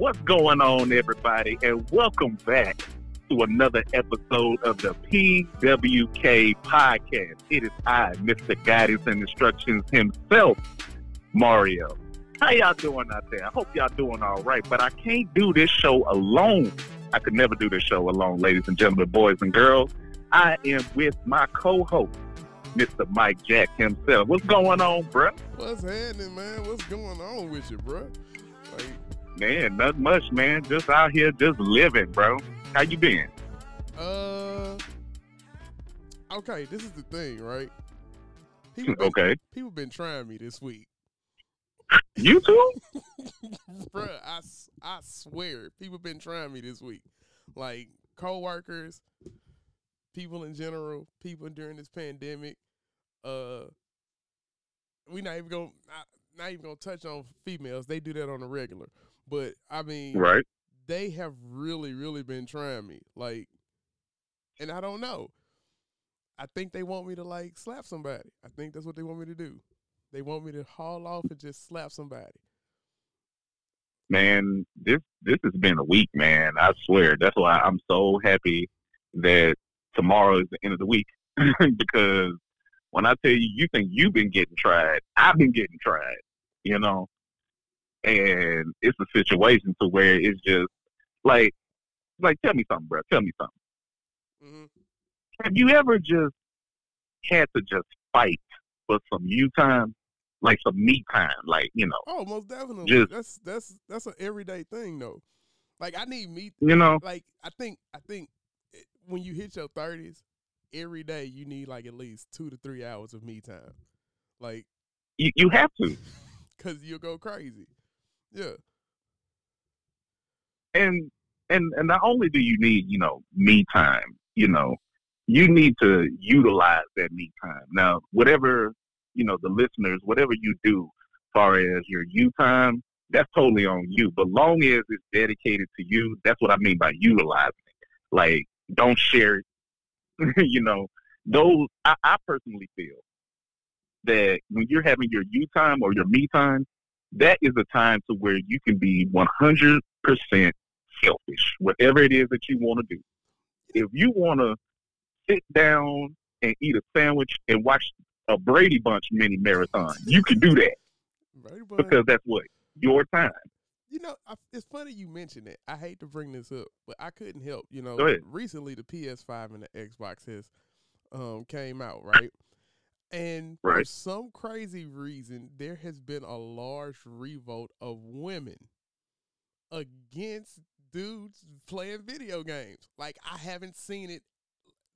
What's going on, everybody? And welcome back to another episode of the PWK podcast. It is I, Mr. Guidance and Instructions himself, Mario. How y'all doing out there? I hope y'all doing all right, but I can't do this show alone. I could never do this show alone, ladies and gentlemen, boys and girls. I am with my co-host, Mr. Mike Jack himself. What's going on, bruh? What's happening, man? What's going on with you, bro? Like, Man, not much, man. Just out here, just living, bro. How you been? uh, okay, this is the thing, right? People been, Okay. people been trying me this week, You too? Bruh, I swear, people been trying me this week, like coworkers, people in general, people during this pandemic. Uh, we not even gonna not, not even gonna touch on females. They do that on the regular, but I mean, Right. they have really, really been trying me. Like, and I don't know. I think they want me to like slap somebody. I think that's what they want me to do. They want me to haul off and just slap somebody. Man, this this has been a week, man. I swear. That's why I'm so happy that tomorrow is the end of the week. because when I tell you you think you've been getting tried, I've been getting tried, you know? And it's a situation to where it's just like like tell me something, bro. Tell me something. hmm have you ever just had to just fight for some you time, like some me time, like you know, Oh, most definitely. Just- that's that's that's an everyday thing though. Like I need me. you know, Like I think I think when you hit your thirties, every day you need like at least two to three hours of me time. Like, you, you have to, cause you'll go crazy. Yeah. and and and not only do you need you know me time, you know, you need to utilize that me time. Now, whatever you know, the listeners, whatever you do, as far as your you time, that's totally on you. But long as it's dedicated to you, that's what I mean by utilizing it. Like, don't share it. you know, those I, I personally feel that when you're having your you time or your me time, that is a time to where you can be 100% selfish, whatever it is that you want to do. If you want to sit down and eat a sandwich and watch a Brady Bunch mini marathon, you can do that because that's what your time. you know, I, it's funny you mention it. I hate to bring this up, but I couldn't help. You know, recently the PS5 and the Xbox has um came out, right? And for some crazy reason, there has been a large revolt of women against dudes playing video games. Like I haven't seen it.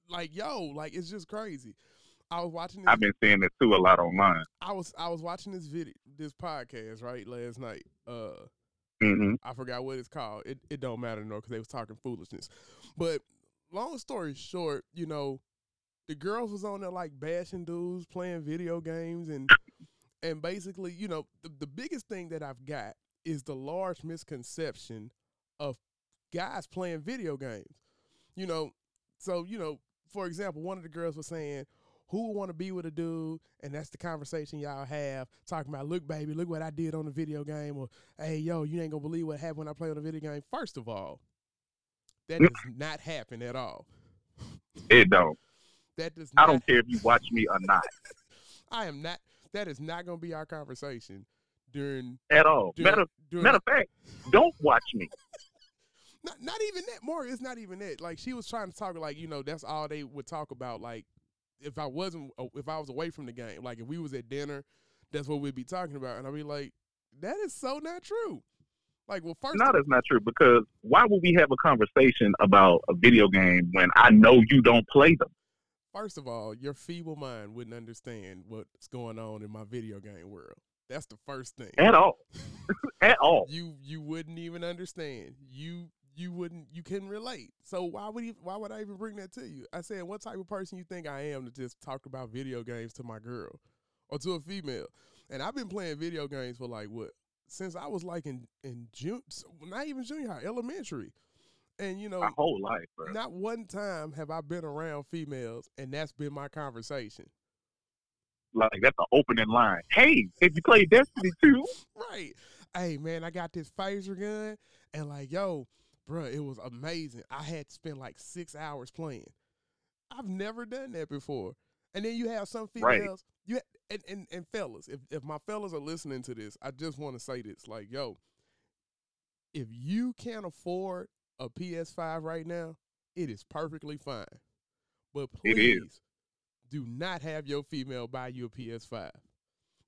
Like yo, like it's just crazy. I was watching this I've been seeing it too a lot online. I was I was watching this video this podcast right last night. Uh hmm I forgot what it's called. It it don't matter no because they was talking foolishness. But long story short, you know, the girls was on there like bashing dudes playing video games and and basically, you know, the, the biggest thing that I've got is the large misconception of guys playing video games. You know, so you know, for example, one of the girls was saying, "Who would want to be with a dude?" And that's the conversation y'all have, talking about, "Look, baby, look what I did on the video game," or "Hey, yo, you ain't gonna believe what happened when I played on the video game." First of all, that does not happen at all. It don't. That does. Not, I don't care if you watch me or not I am not. That is not gonna be our conversation during. at all. during, Matter, during matter of fact, don't watch me. not not even that. More, it's not even that. Like she was trying to talk like you know that's all they would talk about. Like if I wasn't, uh, if I was away from the game, like if we was at dinner, that's what we'd be talking about. And I'd be like, that is so not true. Like, well, first, No, that's not true. Because why would we have a conversation about a video game when I know you don't play them? First of all, your feeble mind wouldn't understand what's going on in my video game world. That's the first thing. At all. at all. you you wouldn't even understand. You you wouldn't you couldn't relate. So why would you, why would I even bring that to you? I said, what type of person you think I am to just talk about video games to my girl or to a female? And I've been playing video games for like what since I was like in in June, not even junior high, elementary. And you know, My whole life, bro. not one time have I been around females, and that's been my conversation. Like that's the opening line. Hey, if you play Destiny too, Right. hey man, I got this phaser gun, and like, yo, bruh, it was amazing. I had to spend like six hours playing. I've never done that before. And then you have some Right. females, you ha- and, and and fellas, if if my fellas are listening to this, I just want to say this, like, yo, if you can't afford a PS5 right now, it is perfectly fine. But It please do not have your female buy you a PS5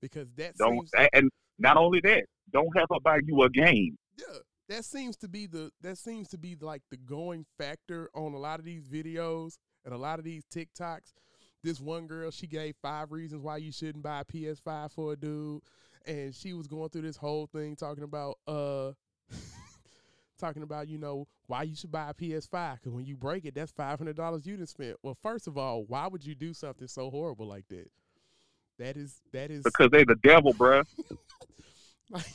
because that Don't seems and not only that, don't have her buy you a game. yeah, that seems to be the that seems to be like the going factor on a lot of these videos and a lot of these TikToks. This one girl, she gave five reasons why you shouldn't buy a PS5 for a dude, and she was going through this whole thing talking about uh talking about you know why you should buy a PS5 because when you break it, that's five hundred dollars you done spent. Well, first of all, why would you do something so horrible like that? That is that is Because they the devil, bruh. like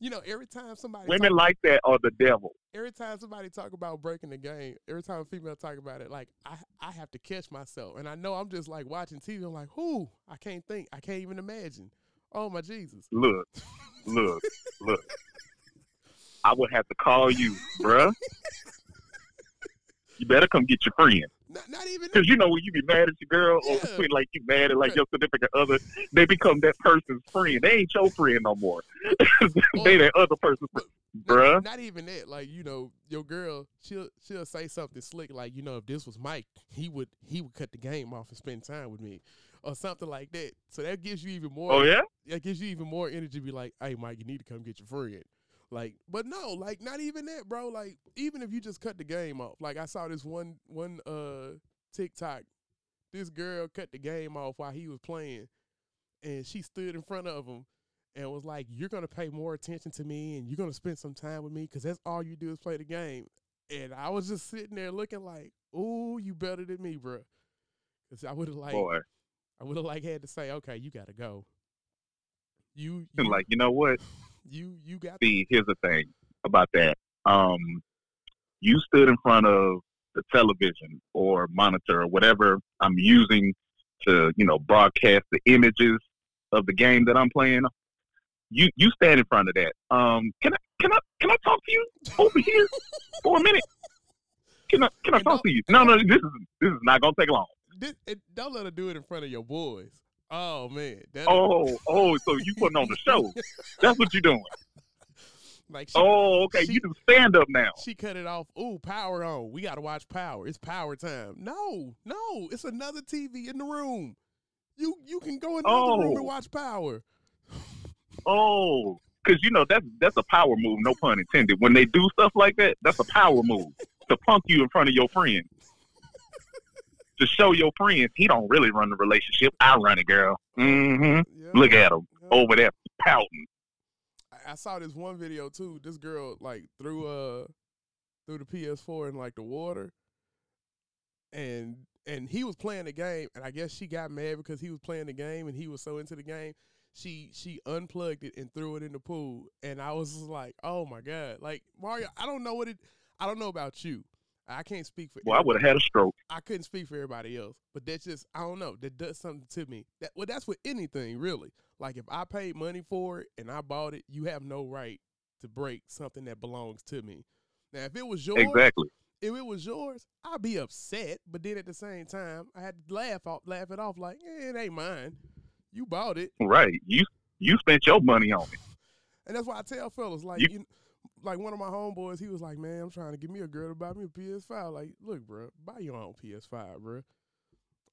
you know every time somebody Women talk- like that are the devil. every time somebody talk about breaking the game, every time a female talk about it, like I, I have to catch myself, and I know I'm just like watching TV. I'm like, whoo, I can't think, I can't even imagine. Oh my Jesus! Look, look, look. I would have to call you, bruh. You better come get your friend. Not, not even Because you know when you be mad at your girl or Yeah. when like you mad at like your significant other, they become that person's friend. They ain't your friend no more. they that other person's friend. Bruh. Not, not even that. Like you know, your girl, she'll she'll say something slick like, you know, if this was Mike, he would he would cut the game off and spend time with me, or something like that. So that gives you even more. Oh yeah? that gives you even more energy to be like, hey, Mike, you need to come get your friend. Like, but no, like not even that, bro. Like, even if you just cut the game off. Like I saw this one one uh TikTok. This girl cut the game off while he was playing. And she stood in front of him and was like, You're gonna pay more attention to me and you're gonna spend some time with me because that's all you do is play the game. And I was just sitting there looking like, Ooh, you better than me, bro. Cause I would have like Boy. I would have like had to say, Okay, you gotta go. You, And you like, you know what? You you got See, here's the thing about that. Um, you stood in front of the television or monitor or whatever I'm using to, you know, broadcast the images of the game that I'm playing. You you stand in front of that. Um, can I can I can I talk to you over here for a minute? Can I can I talk to you? No, no, this is this is not gonna take long. This, it, don't let her do it in front of your boys. Oh man, that Oh, oh, so you putting on the show? That's what you're doing. like she, Oh, okay. she- You do stand up now. she cut it off. Ooh, power on. We got to watch Power. It's Power time. No, no, it's another TV in the room. You you can go in room Oh. and watch Power. Oh, because you know that's that's a power move. No pun intended. When they do stuff like that, that's a power move to punk you in front of your friends. To show your friends he don't really run the relationship. I run it, girl. hmm Yeah, Look at him yeah. over there pouting. I, I saw this one video too. This girl like threw uh threw the PS4 in like the water, and and he was playing the game, and I guess she got mad because he was playing the game and he was so into the game. She she unplugged it and threw it in the pool, and I was like, oh my god, like Mario. I don't know what it. I don't know about you. I can't speak for. Well, I would have had a stroke. I couldn't speak for everybody else, but that's just I don't know. That does something to me. That well, that's with anything really. Like if I paid money for it and I bought it, you have no right to break something that belongs to me. Now, if it was yours, Exactly. if it was yours, I'd be upset. But then at the same time, I had to laugh off, laugh it off, like eh, it ain't mine. You bought it, Right. You you spent your money on it. and that's why I tell fellas like You- you. Like one of my homeboys, he was like, "Man, I'm trying to get me a girl to buy me a PS5." Like, look, bro, buy your own PS5, bro.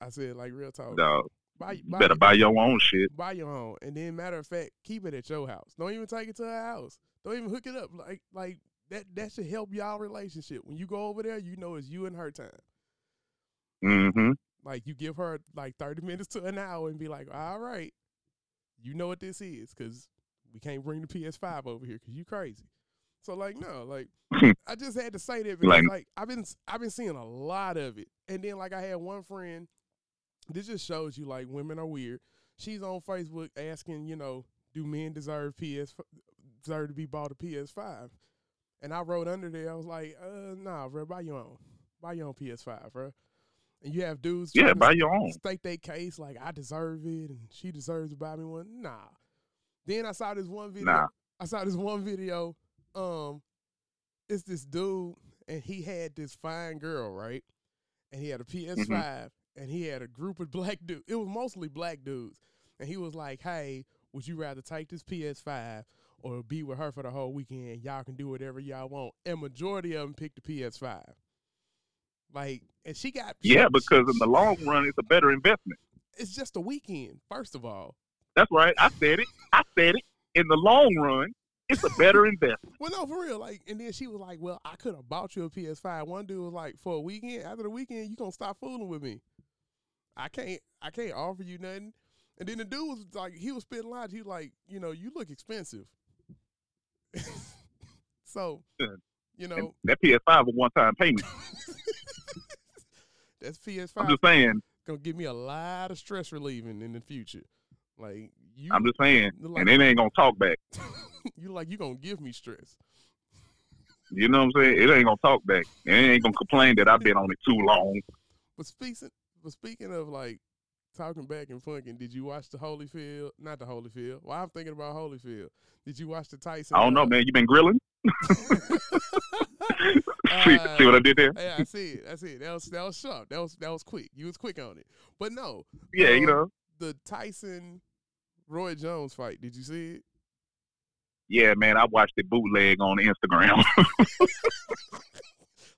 I said, like, real talk. Dog. Buy, You buy, better buy your own shit. buy your own, and then matter of fact, keep it at your house. Don't even take it to her house. Don't even hook it up. Like like that. That should help y'all relationship. When you go over there, you know it's you and her time. hmm Like you give her like thirty minutes to an hour and be like, all right, you know what this is, because we can't bring the PS5 over here because you crazy. So like no, like I just had to say that because Like- like I've been I've been seeing a lot of it, and then like I had one friend. This just shows you like women are weird. She's on Facebook asking, you know, do men deserve PS deserve to be bought a PS5? And I wrote under there, I was like, uh, nah, bro, buy your own, buy your own PS5, bro. And you have dudes Yeah, buy your own. state their case like I deserve it and she deserves to buy me one. Nah. Then I saw this one video. Nah. I saw this one video. Um, it's this dude, and he had this fine girl, right? And he had a PS5, Mm-hmm. and he had a group of black dudes. It was mostly black dudes, and he was like, "Hey, would you rather take this PS5 or be with her for the whole weekend? Y'all can do whatever y'all want." And majority of them picked the PS5. Like, and she got Yeah, she- because in the long run, it's a better investment. it's just a weekend. First of all, That's right. I said it. I said it. In the long run, it's a better investment. Well, no, for real. Like, and then she was like, "Well, I could have bought you a PS5." One dude was like, "For a weekend, after the weekend, you gonna stop fooling with me? I can't, I can't offer you nothing." And then the dude was like, he was spitting lies. He was like, "You know, you look expensive." so, you And know, that PS5 a one time payment. that's PS5. I'm PS5 just saying. gonna give me a lot of stress relieving in the future. Like you, I'm just saying. like, And it ain't gonna talk back. you like you gonna give me stress. You know what I'm saying? It ain't gonna talk back. It ain't gonna complain that I've been on it too long. But speaking, but speaking of like talking back and funking, did you watch the Holyfield? Not the Holyfield. Well, I'm thinking about Holyfield. Did you watch the Tyson? I don't know, uh, man. You been grilling? see, Uh, see what I did there? Yeah, I see it. I see it. That was that was sharp. That was that was quick. You was quick on it. But no, Yeah, you um, know. the Tyson Roy Jones fight. Did you see it? Yeah, man. I watched it bootleg on Instagram.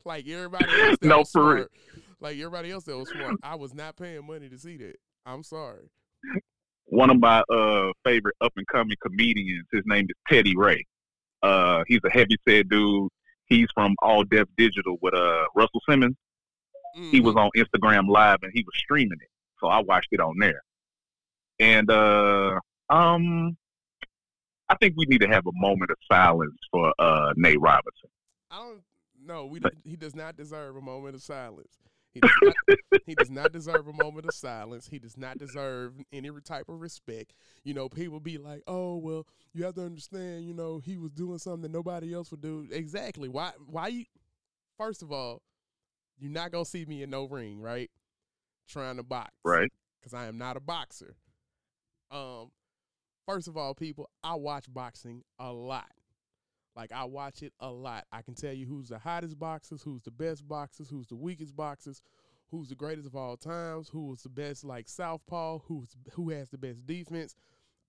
Like everybody else No, for real. Like everybody else that was smart. I was not paying money to see that. I'm sorry. One of my uh favorite up and coming comedians. His name is Teddy Ray. Uh, he's a heavy set dude. He's from All Def Digital with uh Russell Simmons. he was Mhm. on Instagram Live and he was streaming it, so I watched it on there. And uh, um, I think we need to have a moment of silence for uh, Nate Robinson. I don't know. We he does not deserve a moment of silence. He does not, he does not deserve a moment of silence. He does not deserve any type of respect. You know, people be like, "Oh, well, you have to understand. You know, he was doing something that nobody else would do." Exactly. Why? Why you? First of all, you're not gonna see me in no ring, right? Trying to box, Right? Because I am not a boxer. Um, first of all, people, I watch boxing a lot. Like I watch it a lot. I can tell you who's the hottest boxers, who's the best boxers, who's the weakest boxers, who's the greatest of all times, who was the best like southpaw, who's who has the best defense.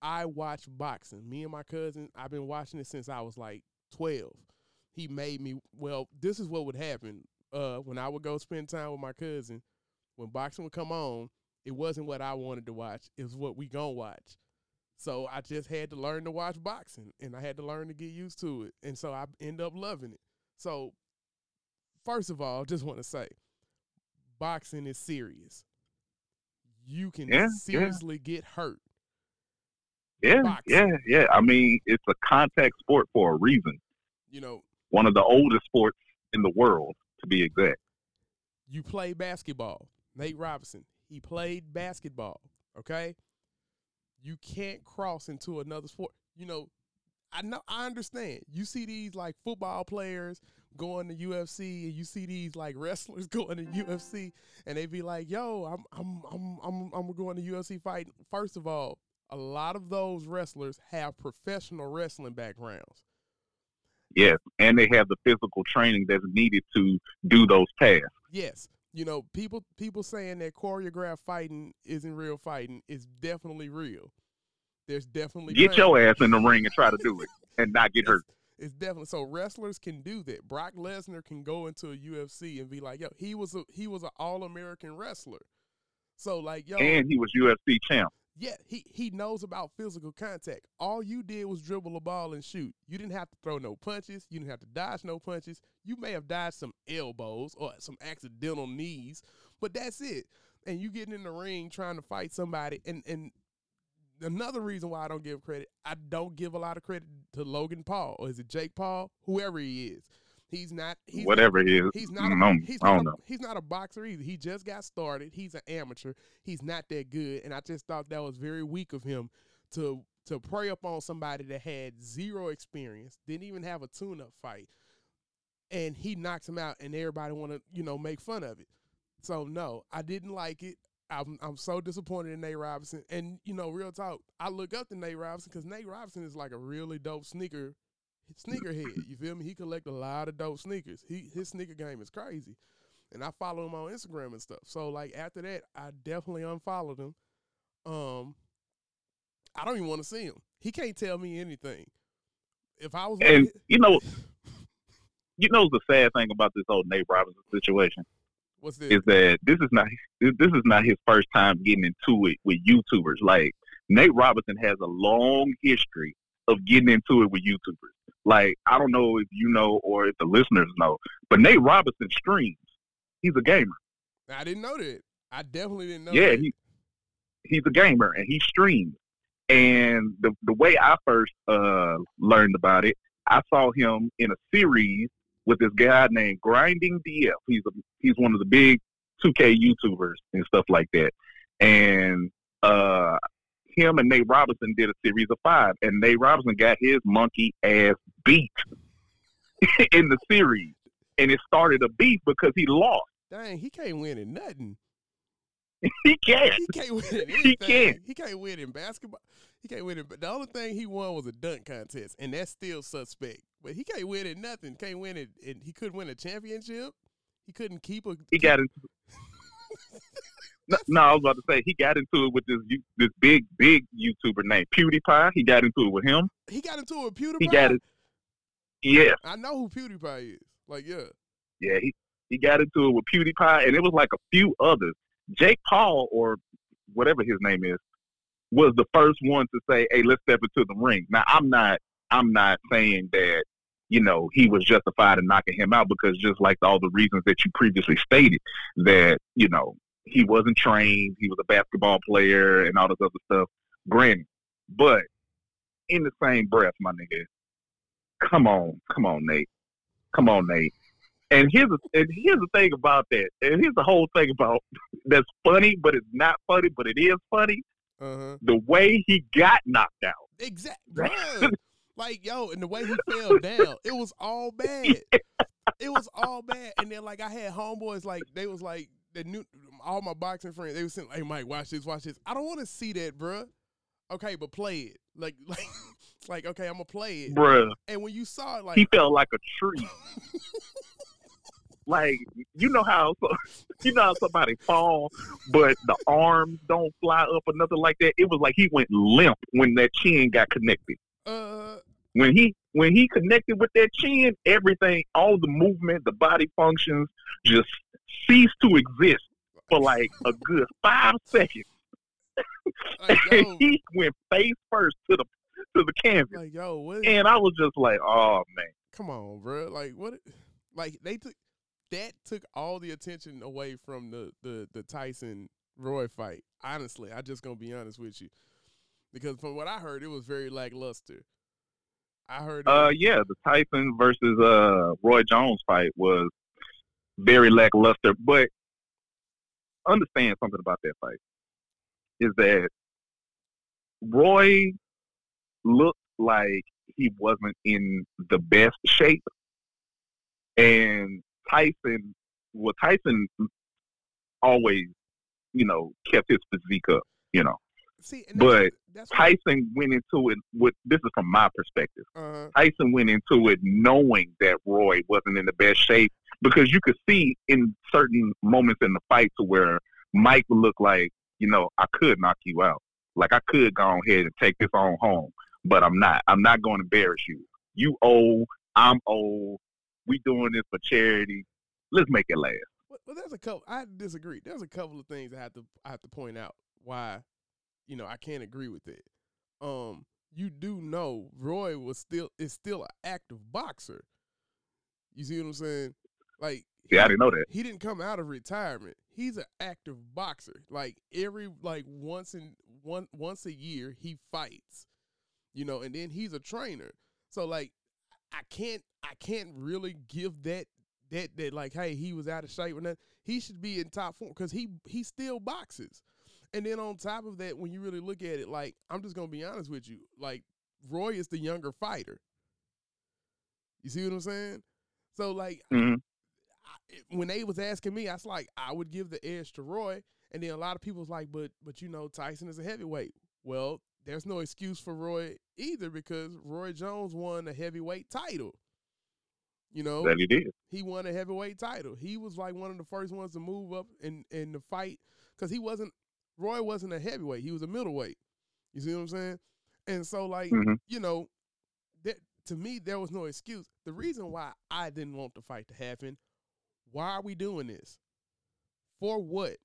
I watch boxing. Me and my cousin, I've been watching it since I was like 12. He made me well, this is what would happen. Uh when I would go spend time with my cousin, when boxing would come on, it wasn't what I wanted to watch. It was what we gonna watch. So I just had to learn to watch boxing and I had to learn to get used to it. And so I end up loving it. So first of all, just want to say boxing is serious. You can Yeah, yeah. seriously get hurt. Yeah, Boxing. yeah, yeah. I mean, it's a contact sport for a reason. You know, One of the oldest sports in the world, to be exact. you play basketball. Nate Robinson, he played basketball, okay? You can't cross into another sport. You know, I know I understand. You see these like football players going to UFC and you see these like wrestlers going to UFC and they be like, "Yo, I'm I'm I'm I'm I'm going to UFC fight." First of all, a lot of those wrestlers have professional wrestling backgrounds. Yes, and they have the physical training that's needed to do those tasks. Yes, you know, people people saying that choreographed fighting isn't real fighting is definitely real. There's definitely Get your ass in the ring and try to do it, and not get hurt. It's, it's definitely so wrestlers can do that. Brock Lesnar can go into a UFC and be like, "Yo, he was a he was an All American wrestler." So like, yo, And he was UFC champ. Yeah, he he knows about physical contact. All you did was dribble a ball and shoot. You didn't have to throw no punches. You didn't have to dodge no punches. You may have dodged some elbows or some accidental knees, but that's it. And you getting in the ring trying to fight somebody. And and another reason why I don't give credit, I don't give a lot of credit to Logan Paul or is it Jake Paul, whoever he is. He's not. He's not- Whatever he is. He's not. Mm, a, No, he's I not. don't A, know. he's not a boxer either. He just got started. He's an amateur. He's not that good, and I just thought that was very weak of him to to prey up on somebody that had zero experience, didn't even have a tune-up fight, and he knocks him out, and everybody want to you know make fun of it. So no, I didn't like it. I'm I'm so disappointed in Nate Robinson. And you know, real talk, I look up to Nate Robinson because Nate Robinson is like a really dope sneaker sneakerhead. You feel me? He collect a lot of dope sneakers. He his sneaker game is crazy. And I follow him on Instagram and stuff. So like after that, I definitely unfollowed him. Um I don't even want to see him. He can't tell me anything. If I was And you know you know the sad thing about this whole Nate Robinson situation what's this? is that this is not this this is not his first time getting into it with YouTubers. Like Nate Robinson has a long history of getting into it with YouTubers. Like I don't know if you know or if the listeners know, but Nate Robinson streams. He's a gamer. I didn't know that. I definitely didn't know Yeah, that. he he's a gamer and he streams. And the the way I first uh learned about it, I saw him in a series with this guy named Grinding DF. He's a, he's one of the big 2K YouTubers and stuff like that. And uh him and Nate Robinson did a series of five, and Nate Robinson got his monkey ass beat in the series, and it started a beef because he lost. Dang, he can't win in nothing. He can't. He can't win in He can't. He can't win in basketball. He can't win it. But the only thing he won was a dunk contest, and that's still suspect. But he can't win in nothing. Can't win it. And he couldn't win a championship. He couldn't keep a. He got into. No, I was about to say he got into it with this this big big YouTuber named PewDiePie. He got into it with him. He got into it with PewDiePie. He got it. Yeah, I know who PewDiePie is. Like, yeah. yeah. He he got into it with PewDiePie, and it was like a few others. Jake Paul or whatever his name is was the first one to say, "Hey, let's step into the ring." Now, I'm not I'm not saying that you know he was justified in knocking him out because just like all the reasons that you previously stated, that you know he wasn't trained, he was a basketball player, and all this other stuff. Granted, but in the same breath, my nigga, come on, come on, Nate, come on, Nate. And here's the, and here's the thing about that. And here's the whole thing about that's funny, but it's not funny, but it is funny. Uh huh. The way he got knocked out. Exactly. like, yo, and the way he fell down, it was all bad. It was all bad. And then, like, I had homeboys, like, they was like, they knew all my boxing friends. They was saying, "Hey, Mike, watch this, watch this." I don't want to see that, bruh. Okay, but play it. Like, like, like, okay, I'm gonna play it. Bruh, And when you saw it, like, he felt like a tree. like you know how you know how somebody fall, but the arms don't fly up or nothing like that. It was like he went limp when that chin got connected. uh, When he when he connected with that chin, everything, all the movement, the body functions just ceased to exist for like a good five seconds. like, And he went face first to the to the canvas, like, yo, what? and I was just like, "Oh man." come on, bro. Like what? Like they took that took all the attention away from the the the Tyson Roy fight. Honestly, I just gonna be honest with you, because from what I heard, it was very lackluster. I heard. Uh, yeah, the Tyson versus uh Roy Jones fight was very lackluster. But understand something about that fight is that Roy looked like he wasn't in the best shape, and Tyson, well, Tyson always, you know, kept his physique up, you know. See, and but that's, that's what, Tyson went into it with this is from my perspective. uh, Tyson went into it knowing that Roy wasn't in the best shape because you could see in certain moments in the fight to where Mike would look like, you know, I could knock you out. Like I could go ahead and take this on home, but I'm not. I'm not going to embarrass you. You old, I'm old. We doing this for charity. Let's make it last. But there's a couple. I disagree. There's a couple of things I have to I have to point out why, you know, I can't agree with it. Um, you do know Roy was still is still an active boxer. You see what I'm saying? Like, Yeah, I didn't know that. he didn't come out of retirement. He's an active boxer. Like every like once in one once a year he fights. You know, and then he's a trainer. So like I can't I can't really give that that that like hey he was out of shape or nothing. He should be in top form because he he still boxes. And then on top of that, when you really look at it, like I'm just gonna be honest with you, like Roy is the younger fighter. You see what I'm saying? So like hmm I, when they was asking me, I was like, I would give the edge to Roy. And then a lot of people's like, but but you know, Tyson is a heavyweight. Well, there's no excuse for Roy either because Roy Jones won a heavyweight title. You know, that he did. He won a heavyweight title. He was like one of the first ones to move up in in the fight because he wasn't Roy wasn't a heavyweight. He was a middleweight. You see what I'm saying? And so, like, Mhm. you know, that to me there was no excuse. The reason why I didn't want the fight to happen. Why are we doing this? For what?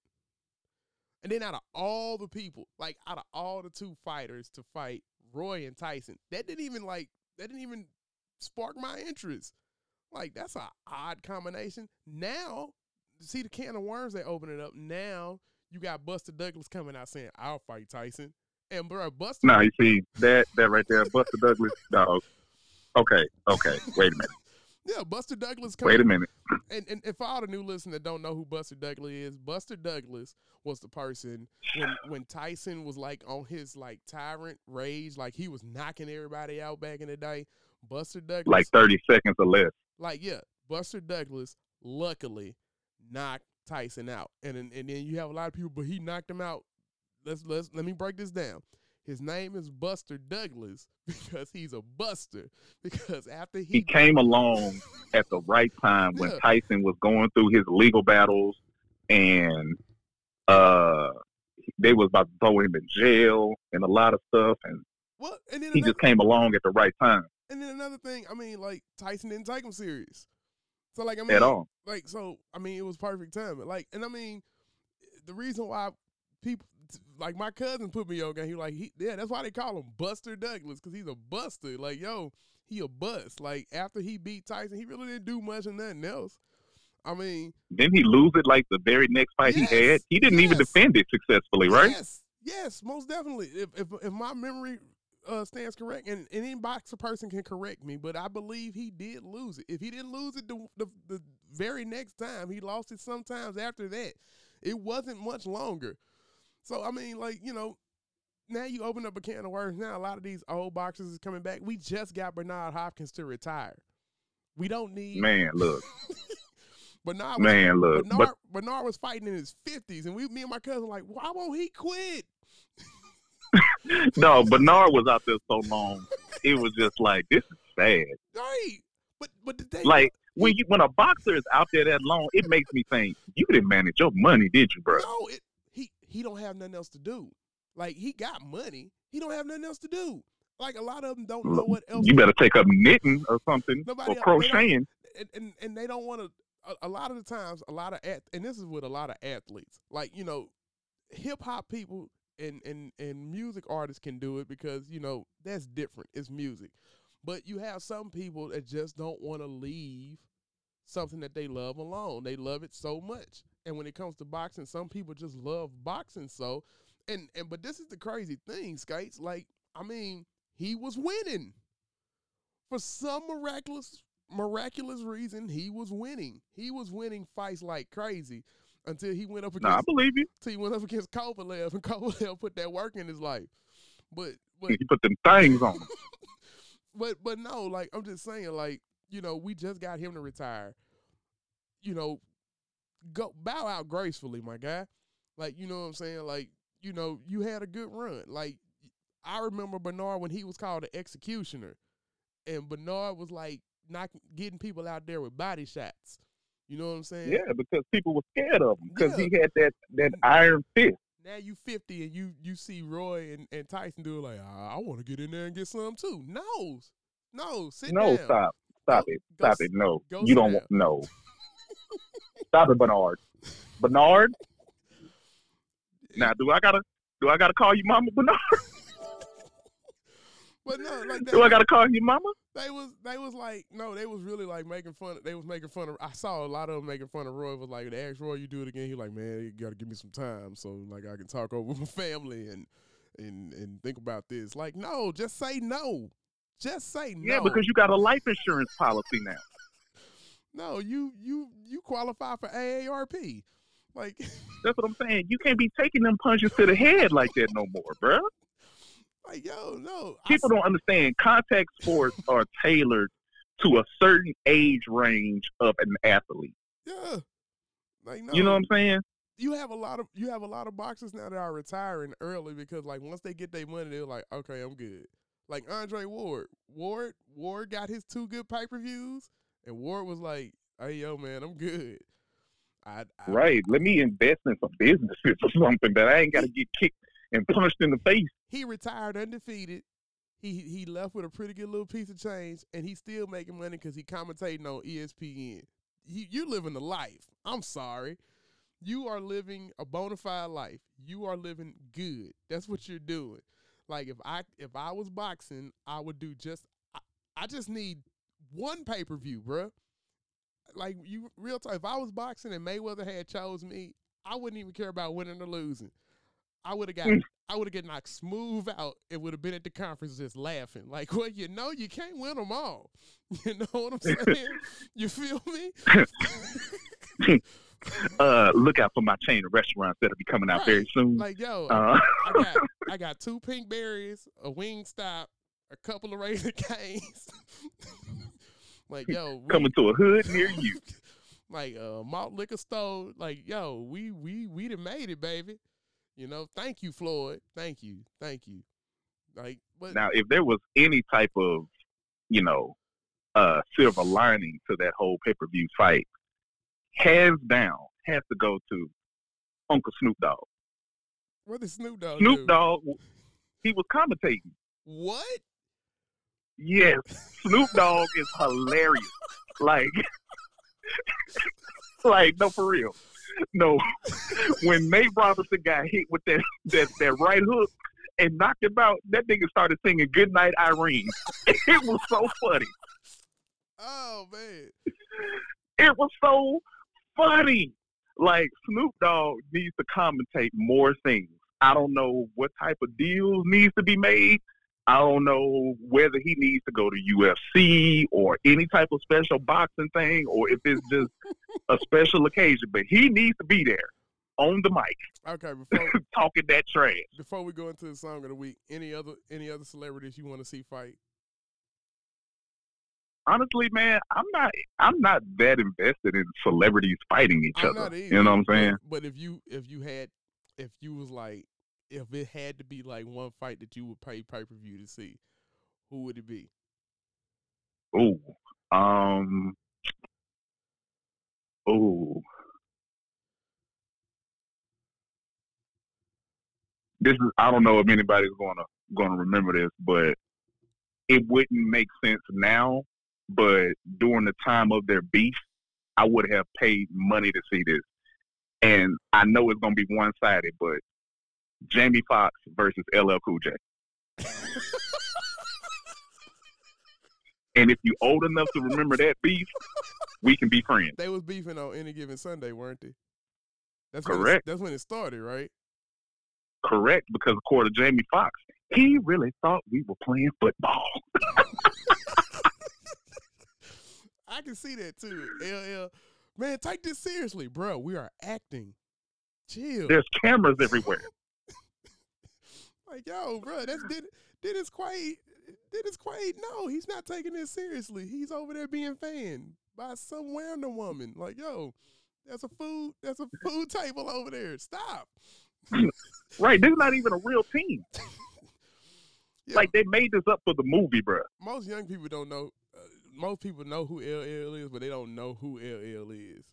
And then out of all the people, like out of all the two fighters to fight Roy and Tyson, that didn't even like that didn't even spark my interest. Like that's a odd combination. Now, see the can of worms they open it up. Now you got Buster Douglas coming out saying, "I'll fight Tyson," and bro, Buster. Now you see that that right there, Buster Douglas, dog. Okay, okay. Wait a minute. Yeah, Buster Douglas coming. Wait a minute. and, and, and for all the new listeners that don't know who Buster Douglas is, Buster Douglas was the person when when Tyson was like on his like tyrant rage, like he was knocking everybody out back in the day. Buster Douglas, Like thirty seconds or less. like yeah, Buster Douglas luckily knocked Tyson out, and then- and then you have a lot of people, but he knocked him out. Let's let's let me break this down. His name is Buster Douglas because he's a buster. Because after He he, came along at the right time when Yeah. Tyson was going through his legal battles, and uh, they was about to throw him in jail and a lot of stuff, and what, and then he another- just came along at the right time And then another thing, I mean, like Tyson didn't take him serious. So like I mean, at all. like so I mean, it was perfect timing. Like, and I mean, the reason why people like my cousin put me on game, he like he yeah, that's why they call him Buster Douglas because he's a buster. Like yo, he a bust. Like after he beat Tyson, he really didn't do much and nothing else. I mean, Didn't he lose it like the very next fight Yes, he had? He didn't even defend it successfully, right? Yes, yes, most definitely. If if, if my memory uh, stands correct, and, and any boxer person can correct me, but I believe he did lose it. If he didn't lose it the, the, the very next time, he lost it sometimes after that. It wasn't much longer. So I mean, like you know, now you open up a can of worms. Now a lot of these old boxers is coming back. We just got Bernard Hopkins to retire. We don't need Man, look, Bernard. Was, man, look. Bernard, But Bernard was fighting in his fifties, and we, me and my cousin, like, why won't he quit? no, Bernard was out there so long. It was just like this is sad. Right. But but the thing Like when you when a boxer is out there that long, it makes me think you didn't manage your money, did you, bro? no, it, he he don't have nothing else to do. Like he got money, he don't have nothing else to do. Like a lot of them don't know what else. You better take up knitting or something Nobody or else- crocheting. and, and and they don't want to. A, a lot of the times, a lot of at, and this is with a lot of athletes. Like you know, hip hop people and and and music artists can do it because you know that's different. It's music, but you have some people that just don't want to leave something that they love alone. They love it so much, and when it comes to boxing, some people just love boxing so. And and but this is the crazy thing, Skates. Like I mean, he was winning for some miraculous miraculous reason. He was winning. He was winning fights like crazy until he went up No, I against believe you. until he went up against Kovalev, and Kovalev put that work in his life. But but You put them things on. but but no, like I'm just saying, like you know, we just got him to retire. You know, go bow out gracefully, my guy. Like you know what I'm saying. Like you know, you had a good run. Like I remember Bernard when he was called the executioner, and Bernard was like not getting people out there with body shots. You know what I'm saying? Yeah, because people were scared of him because Yeah. he had that that iron fist. Now you 50 and you you see Roy and, and Tyson do it like "Ah, I want to get in there and get some too. No, no, sit down. No, down. stop, stop Go- it, go stop s- it. No, you don't want no. stop it, Bernard. Bernard. Now, do I gotta do I gotta call you Mama Bernard? But no, like Do I gotta call you Mama? They was they was like no, they was really like making fun. Of, they was making fun of. I saw a lot of them making fun of Roy. Was like they asked Roy, "You do it again?" He like, "Man, you got to give me some time so like I can talk over with my family and and and think about this." Like, no, just say no. Just say no. Yeah, because you got a life insurance policy now. no, you you you qualify for AARP. Like, That's what I'm saying. You can't be taking them punches to the head like that no more, bruh. Like yo, no. People don't understand. Contact sports are tailored to a certain age range of an athlete. Yeah. Like no. You know what I'm saying? you have a lot of you have a lot of boxers now that are retiring early because like once they get their money, they're like, okay, I'm good. Like Andre Ward, Ward, Ward got his two good pay per views, and Ward was like, hey yo man, I'm good. I, I, right. Let me invest in some businesses or something that I ain't got to get kicked and punched in the face. He retired undefeated. He he left with a pretty good little piece of change, and he's still making money because he commentating on ESPN. He, you're living the life. I'm sorry. You are living a bona fide life. You are living good. That's what you're doing. Like if I if I was boxing, I would do just I, I just need one pay per view, bruh. Like you real time. If I was boxing and Mayweather had chose me, I wouldn't even care about winning or losing. I would have got mm. I would have get knocked smooth out. It would have been at the conference just laughing. Like, well, you know, you can't win them all. You know what I'm saying? you feel me? uh, look out for my chain of restaurants that'll be coming out right. very soon. Like, yo, uh. I got I got two Pinkberries, a Wingstop, a couple of Raising Cane's. like, yo, we, coming to a hood near you. like uh malt liquor store. Like, yo, we we we done made it, baby. You know, thank you, Floyd. Thank you, thank you. Like, but now if there was any type of, you know, uh silver lining to that whole pay per view fight, hands down, has to go to Uncle Snoop Dogg. What is Snoop Dogg? Snoop do? Dogg, he was commentating. What? Yes, Snoop Dogg is hilarious. Like, like no, for real. No, when Nate Robinson got hit with that that, that right hook and knocked him out, that nigga started singing "Good Night, Irene." it was so funny. Oh man, it was so funny. Like Snoop Dogg needs to commentate more things. I don't know what type of deals needs to be made. I don't know whether he needs to go to UFC or any type of special boxing thing or if it's just a special occasion, but he needs to be there on the mic. Okay, before talking that trash. Before we go into the song of the week, any other any other celebrities you want to see fight? honestly, man, I'm not I'm not that invested in celebrities fighting each I'm other. You know what I'm saying? But, but if you if you had if you was like if it had to be like one fight that you would pay pay per view to see, who would it be? Oh, um, oh. This is I don't know if anybody's gonna gonna remember this, but it wouldn't make sense now but during the time of their beef, I would have paid money to see this. And I know it's gonna be one sided, but Jamie Foxx versus LL Cool J. and if you old enough to remember that beef, we can be friends. They was beefing on any given Sunday, weren't they? That's correct. When it, that's when it started, right? Correct, because according to Jamie Foxx, he really thought we were playing football. I can see that too. LL, man, take this seriously, bro. We are acting. Chill. There's cameras everywhere. Like, yo, bro, that's Dennis Quaid. Dennis Quaid, no, he's not taking this seriously. He's over there being fanned by some random woman. Like, yo, that's a food, that's a food table over there. Stop. right, this is not even a real team. Yeah. Like they made this up for the movie, bro. Most young people don't know uh, most people know who LL is, but they don't know who LL is.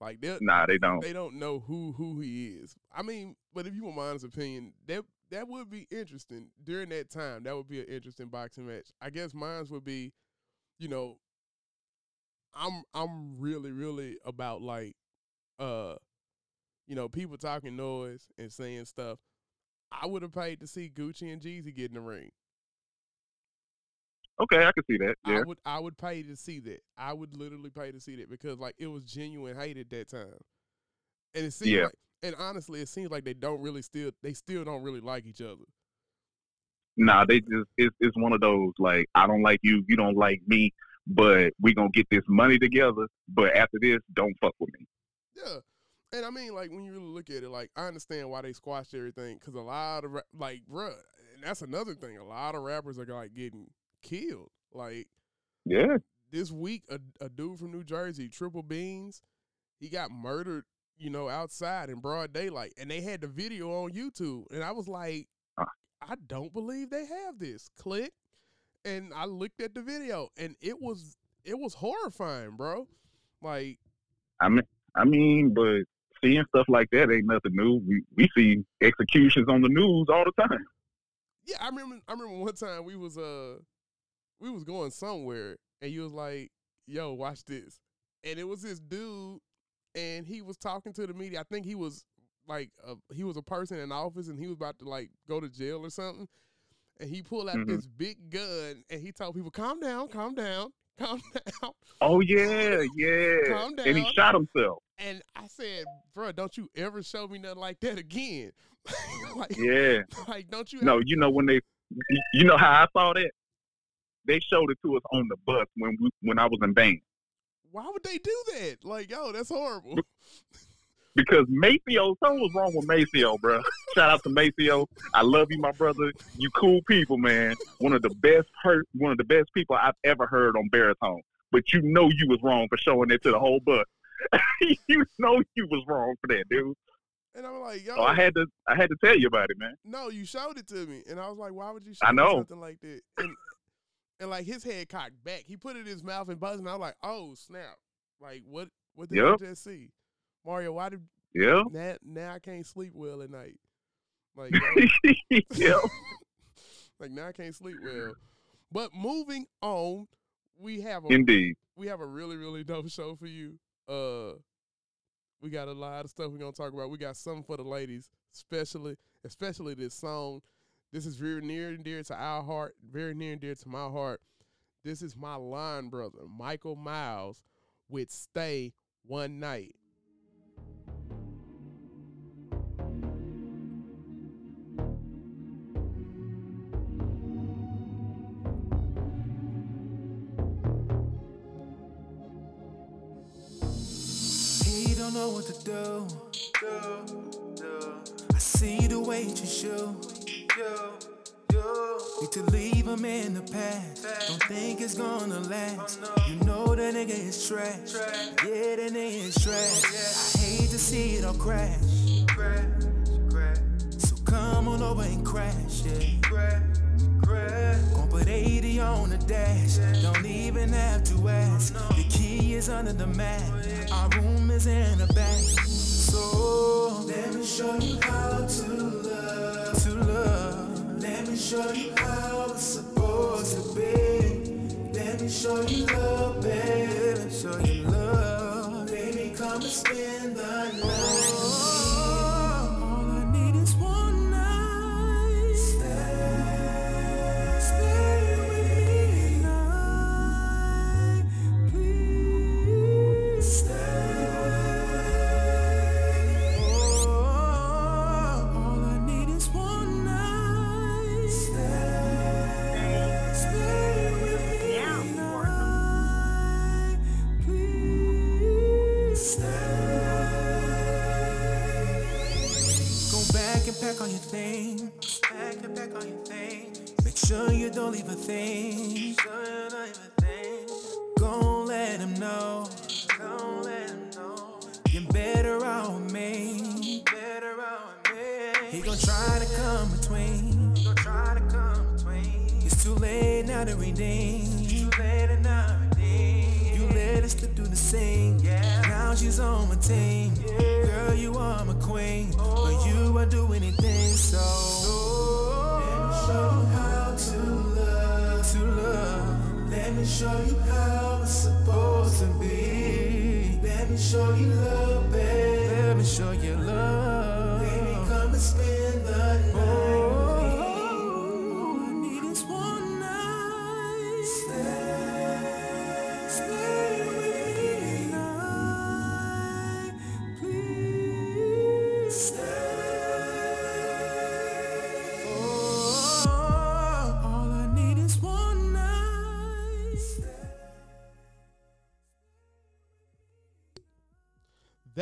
Like they nah, they don't. They don't know who who he is. I mean, but if you want my honest opinion, that that would be interesting during that time. That would be an interesting boxing match. I guess mine's would be, you know, I'm I'm really really about like, uh, you know, people talking noise and saying stuff. I would have paid to see Gucci and Jeezy get in the ring. Okay, I can see that. Yeah. I would I would pay to see that. I would literally pay to see that because like it was genuine hate at that time. And it seems yeah. like and honestly it seems like they don't really still they still don't really like each other. Nah, they just it's it's one of those like I don't like you, you don't like me, but we gonna get this money together. But after this, don't fuck with me. Yeah, and I mean like when you really look at it, like I understand why they squashed everything because a lot of like bruh, and that's another thing. A lot of rappers are like getting killed. Like, yeah, this week a, a dude from New Jersey, Triple Beans, he got murdered you know, outside in broad daylight, and they had the video on YouTube, and I was like. I don't believe they have this. Click, and I looked at the video, and it was it was horrifying, bro. Like, I mean, I mean, but seeing stuff like that ain't nothing new. We we see executions on the news all the time. yeah, I remember. I remember one time we was uh we was going somewhere, and you was like, "Yo, watch this," and it was this dude, and he was talking to the media. I think he was like a, he was a person in office, and he was about to like go to jail or something. And he pulled out Mhm. this big gun, and he told people, "Calm down, calm down, calm down." Oh yeah, yeah. Calm down. And he shot himself. And I said, "Bro, don't you ever show me nothing like that again." like, Yeah. like, don't you? No, you know when they, you know how I saw that. They showed it to us on the bus when we when I was in band why would they do that? Like, yo, that's horrible. because Maceo, something was wrong with Maceo, bro. Shout out to Maceo. I love you, my brother. You cool people, man. One of the best hurt, one of the best people I've ever heard on baritone. But you know you was wrong for showing it to the whole bus. you know you was wrong for that, dude. And I'm like, yo, So I had to, I had to tell you about it, man. no, you showed it to me, and I was like, why would you show I know. something like that? And and like his head cocked back, he put it in his mouth and buzzed, and I was like, oh snap! Like what? What did Yep. I just see? Mario, why did Yeah. now now I can't sleep well at night? Like, like now I can't sleep well. But moving on, we have a Indeed. we have a really really dope show for you. Uh, we got a lot of stuff we're gonna talk about. We got something for the ladies, especially especially this song. This is very near and dear to our heart, very near and dear to my heart. This is my line brother, Michael Miles, with "Stay One Night." Don't know what to do. I see the way you show. Need to leave him in the past. Don't think it's gonna last. You know that nigga is trash. Yeah, that nigga is trash. I hate to see it all crash. So come on over and crash. Yeah. Gon' put 80 on the dash. Don't even have to ask. The key is under the mat. Our room is in the back. So let me show you how to show you how it's supposed to be. Let me show you love, baby. Show you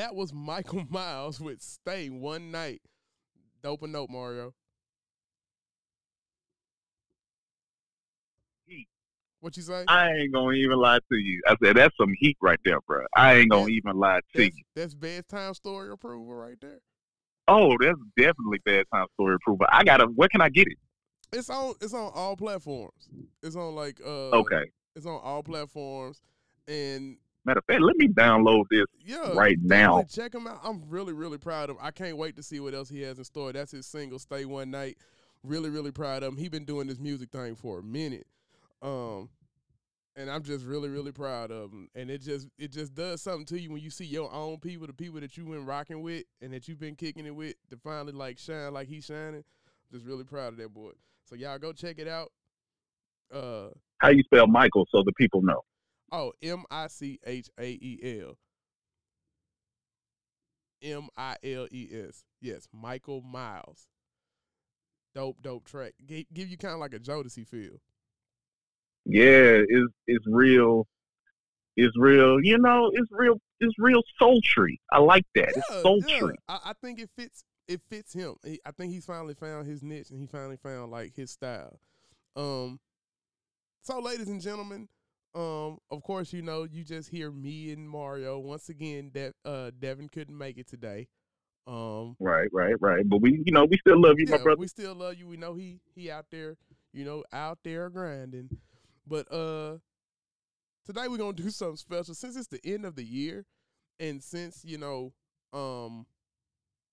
That was Michael Miles with "Stay One Night." Dope a note, Mario. Heat. What you say? I ain't gonna even lie to you. I said that's some heat right there, bro. I ain't gonna That- even lie to That's, you. that's bedtime story approval right there. Oh, that's definitely bad time story approval. I gotta. Where can I get it? It's on. It's on all platforms. It's on like. uh Okay. It's on all platforms, and Matter of fact, let me download this yeah, right now. check him out. I'm really, really proud of him. I can't wait to see what else he has in store. That's his single, "Stay One Night." Really, really proud of him. He been doing this music thing for a minute, um, and I'm just really, really proud of him. And it just, it just does something to you when you see your own people, the people that you've been rocking with and that you've been kicking it with, to finally like shine like he's shining. Just really proud of that boy. So y'all go check it out. Uh, How you spell Michael so the people know? Oh, M I C H A E L. M I L E S. Yes, Michael Miles. Dope, dope track. G- give you kind of like a Jodeci feel. Yeah, it's it's real. It's real. You know, it's real. It's real sultry. I like that. Yeah, it's sultry. I, I think it fits. It fits him. He, I think he's finally found his niche and he finally found like his style. Um. So, ladies and gentlemen, um, of course, you know you just hear me and Mario once again. That uh, Devin couldn't make it today. Um, Right, right, right. But we, you know, we still love you, my brother. we still love you. We know he he out there, you know, out there grinding. But uh today we're gonna do something special since it's the end of the year and since, you know, um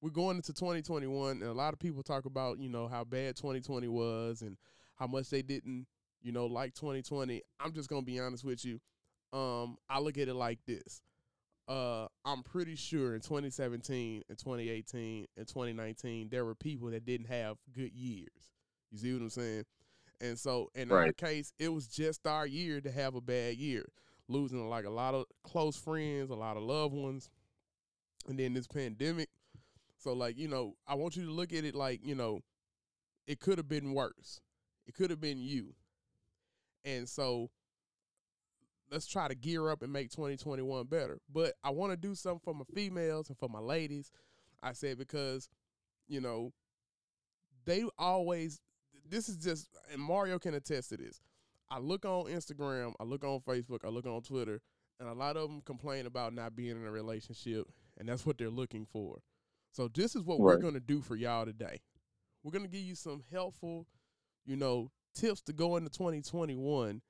we're going into 2021 and a lot of people talk about, you know, how bad 2020 was and how much they didn't, you know, like 2020. I'm just gonna be honest with you. Um, I look at it like this. Uh, I'm pretty sure in 2017 and 2018 and 2019 there were people that didn't have good years. You see what I'm saying? And so in our case, it was just our year to have a bad year, losing like a lot of close friends, a lot of loved ones, and then this pandemic. So like you know, I want you to look at it like you know, it could have been worse. It could have been you. And so let's try to gear up and make 2021 better. But I want to do something for my females and for my ladies. I said because, you know, they always this is just and Mario can attest to this. I look on Instagram, I look on Facebook, I look on Twitter, and a lot of them complain about not being in a relationship, and that's what they're looking for. So this is what we're going to do for y'all today. We're going to give you some helpful, you know, tips to go into 2021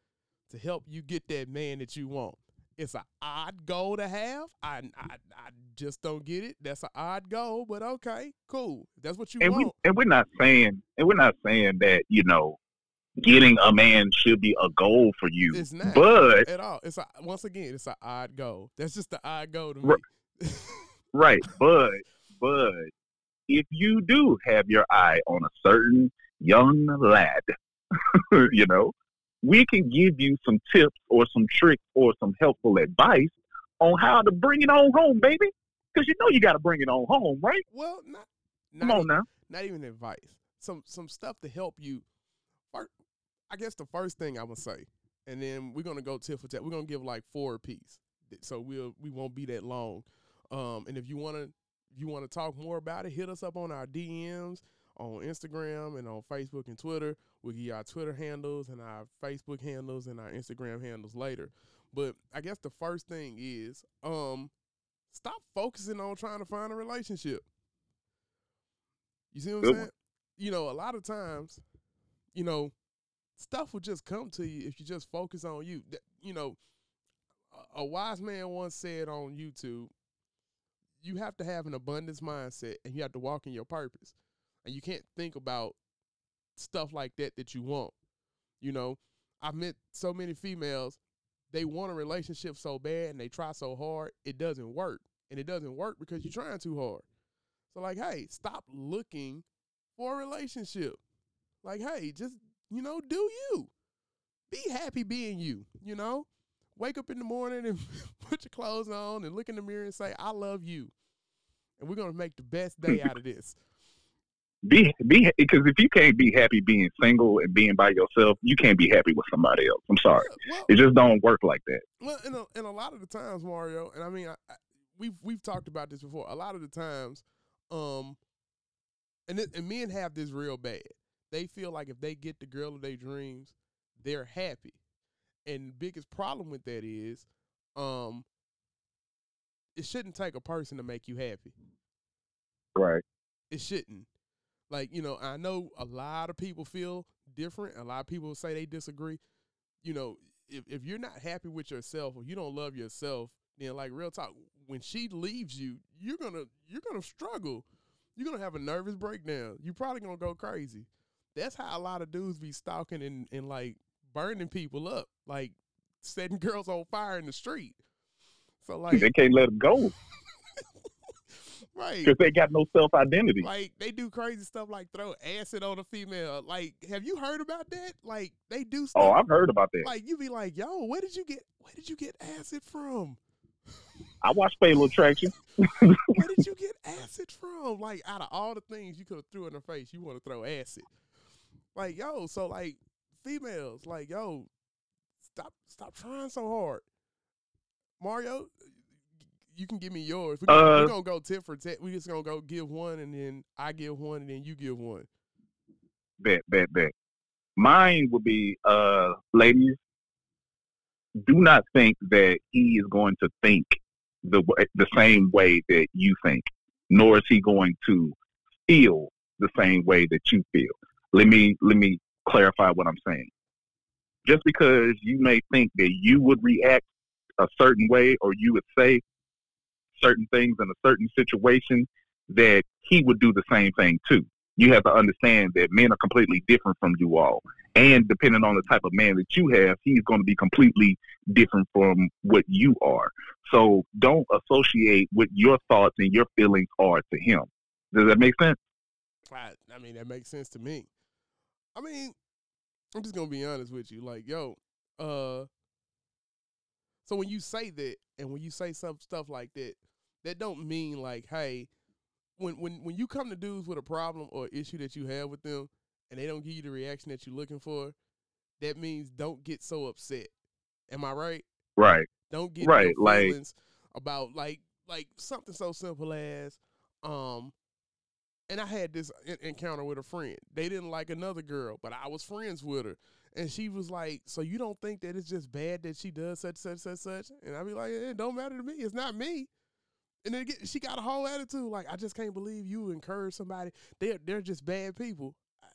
to help you get that man that you want. It's an odd goal to have. I, I I just don't get it. That's an odd goal, but okay, cool. That's what you and we want. and we're not saying and we're not saying that you know getting a man should be a goal for you. It's not. But At all. It's a once again, it's an odd goal. That's just the odd goal to me. Right. right, but but if you do have your eye on a certain young lad, you know, we can give you some tips or some tricks or some helpful advice on how to bring it on home, baby. Because you know you got to bring it on home, right? well, not Come not on e- now. not even advice. Some some stuff to help you. I guess the first thing I would say, and then we're gonna go tip for tip. We're gonna give like four apiece, so we'll we won't be that long. Um, and if you wanna you wanna talk more about it, hit us up on our DMs on Instagram and on Facebook and Twitter. We'll give our Twitter handles and our Facebook handles and our Instagram handles later. But I guess the first thing is um stop focusing on trying to find a relationship. You see what I'm saying? You know, a lot of times, you know, stuff will just come to you if you just focus on you. You know, a wise man once said on YouTube, you have to have an abundance mindset and you have to walk in your purpose. And you can't think about stuff like that that you want. You know, I've met so many females, they want a relationship so bad and they try so hard, it doesn't work. And it doesn't work because you're trying too hard. So like, hey, stop looking for a relationship. Like, hey, just, you know, do you. Be happy being you, you know? Wake up in the morning and put your clothes on and look in the mirror and say, I love you. And we're gonna make the best day out of this. Be be because if you can't be happy being single and being by yourself, you can't be happy with somebody else. I'm sorry. Well, It just don't work like that. Well, and a, and a lot of the times, Mario, and I mean, I, I, we've we've talked about this before. A lot of the times, um, and it, and men have this real bad. They feel like if they get the girl of their dreams, they're happy, And the biggest problem with that is, um, it shouldn't take a person to make you happy. Right. It shouldn't. Like, you know, I know a lot of people feel different. A lot of people say they disagree. You know, if, if you're not happy with yourself or you don't love yourself, then like real talk, when she leaves you, you're gonna you're gonna struggle. You're gonna have a nervous breakdown. You're probably gonna go crazy. That's how a lot of dudes be stalking and, and like burning people up, like setting girls on fire in the street. So like They can't let them go right. because they got no self identity. Like they do crazy stuff like throw acid on a female. Like, have you heard about that? Like they do oh, stuff. Oh, I've heard about that. like you be like, yo, where did you get where did you get acid from? I watched Fatal Attraction. Where did you get acid from? Like out of all the things you could have threw in her face, you want to throw acid. Like, yo, so like females, like, yo, stop stop trying so hard. Mario, you can give me yours. We gonna, Uh, we're gonna go tit for tat. We just gonna go give one and then I give one and then you give one. Bet, bet, bet. Mine would be, uh, ladies, do not think that he is going to think the the same way that you think, nor is he going to feel the same way that you feel. Let me let me clarify what I'm saying. Just because you may think that you would react a certain way or you would say certain things in a certain situation, that he would do the same thing too you have to understand that men are completely different from you all. And depending on the type of man that you have, he's going to be completely different from what you are. So don't associate what your thoughts and your feelings are to him. Does that make sense? I, I mean, that makes sense to me. I mean, I'm just gonna be honest with you. Like, yo, uh, so when you say that, and when you say some stuff like that, that don't mean like, hey, when when when you come to dudes with a problem or issue that you have with them, and they don't give you the reaction that you're looking for, that means don't get so upset. Am I right? Right. Don't get Right, no like- about like like something so simple as um and I had this en- encounter with a friend. They didn't like another girl, but I was friends with her. And she was like, "So you don't think that it's just bad that she does such such such such?" And I'd be like, "It don't matter to me. It's not me." And then she got a whole attitude like, "I just can't believe you encourage somebody. They're they're just bad people." I,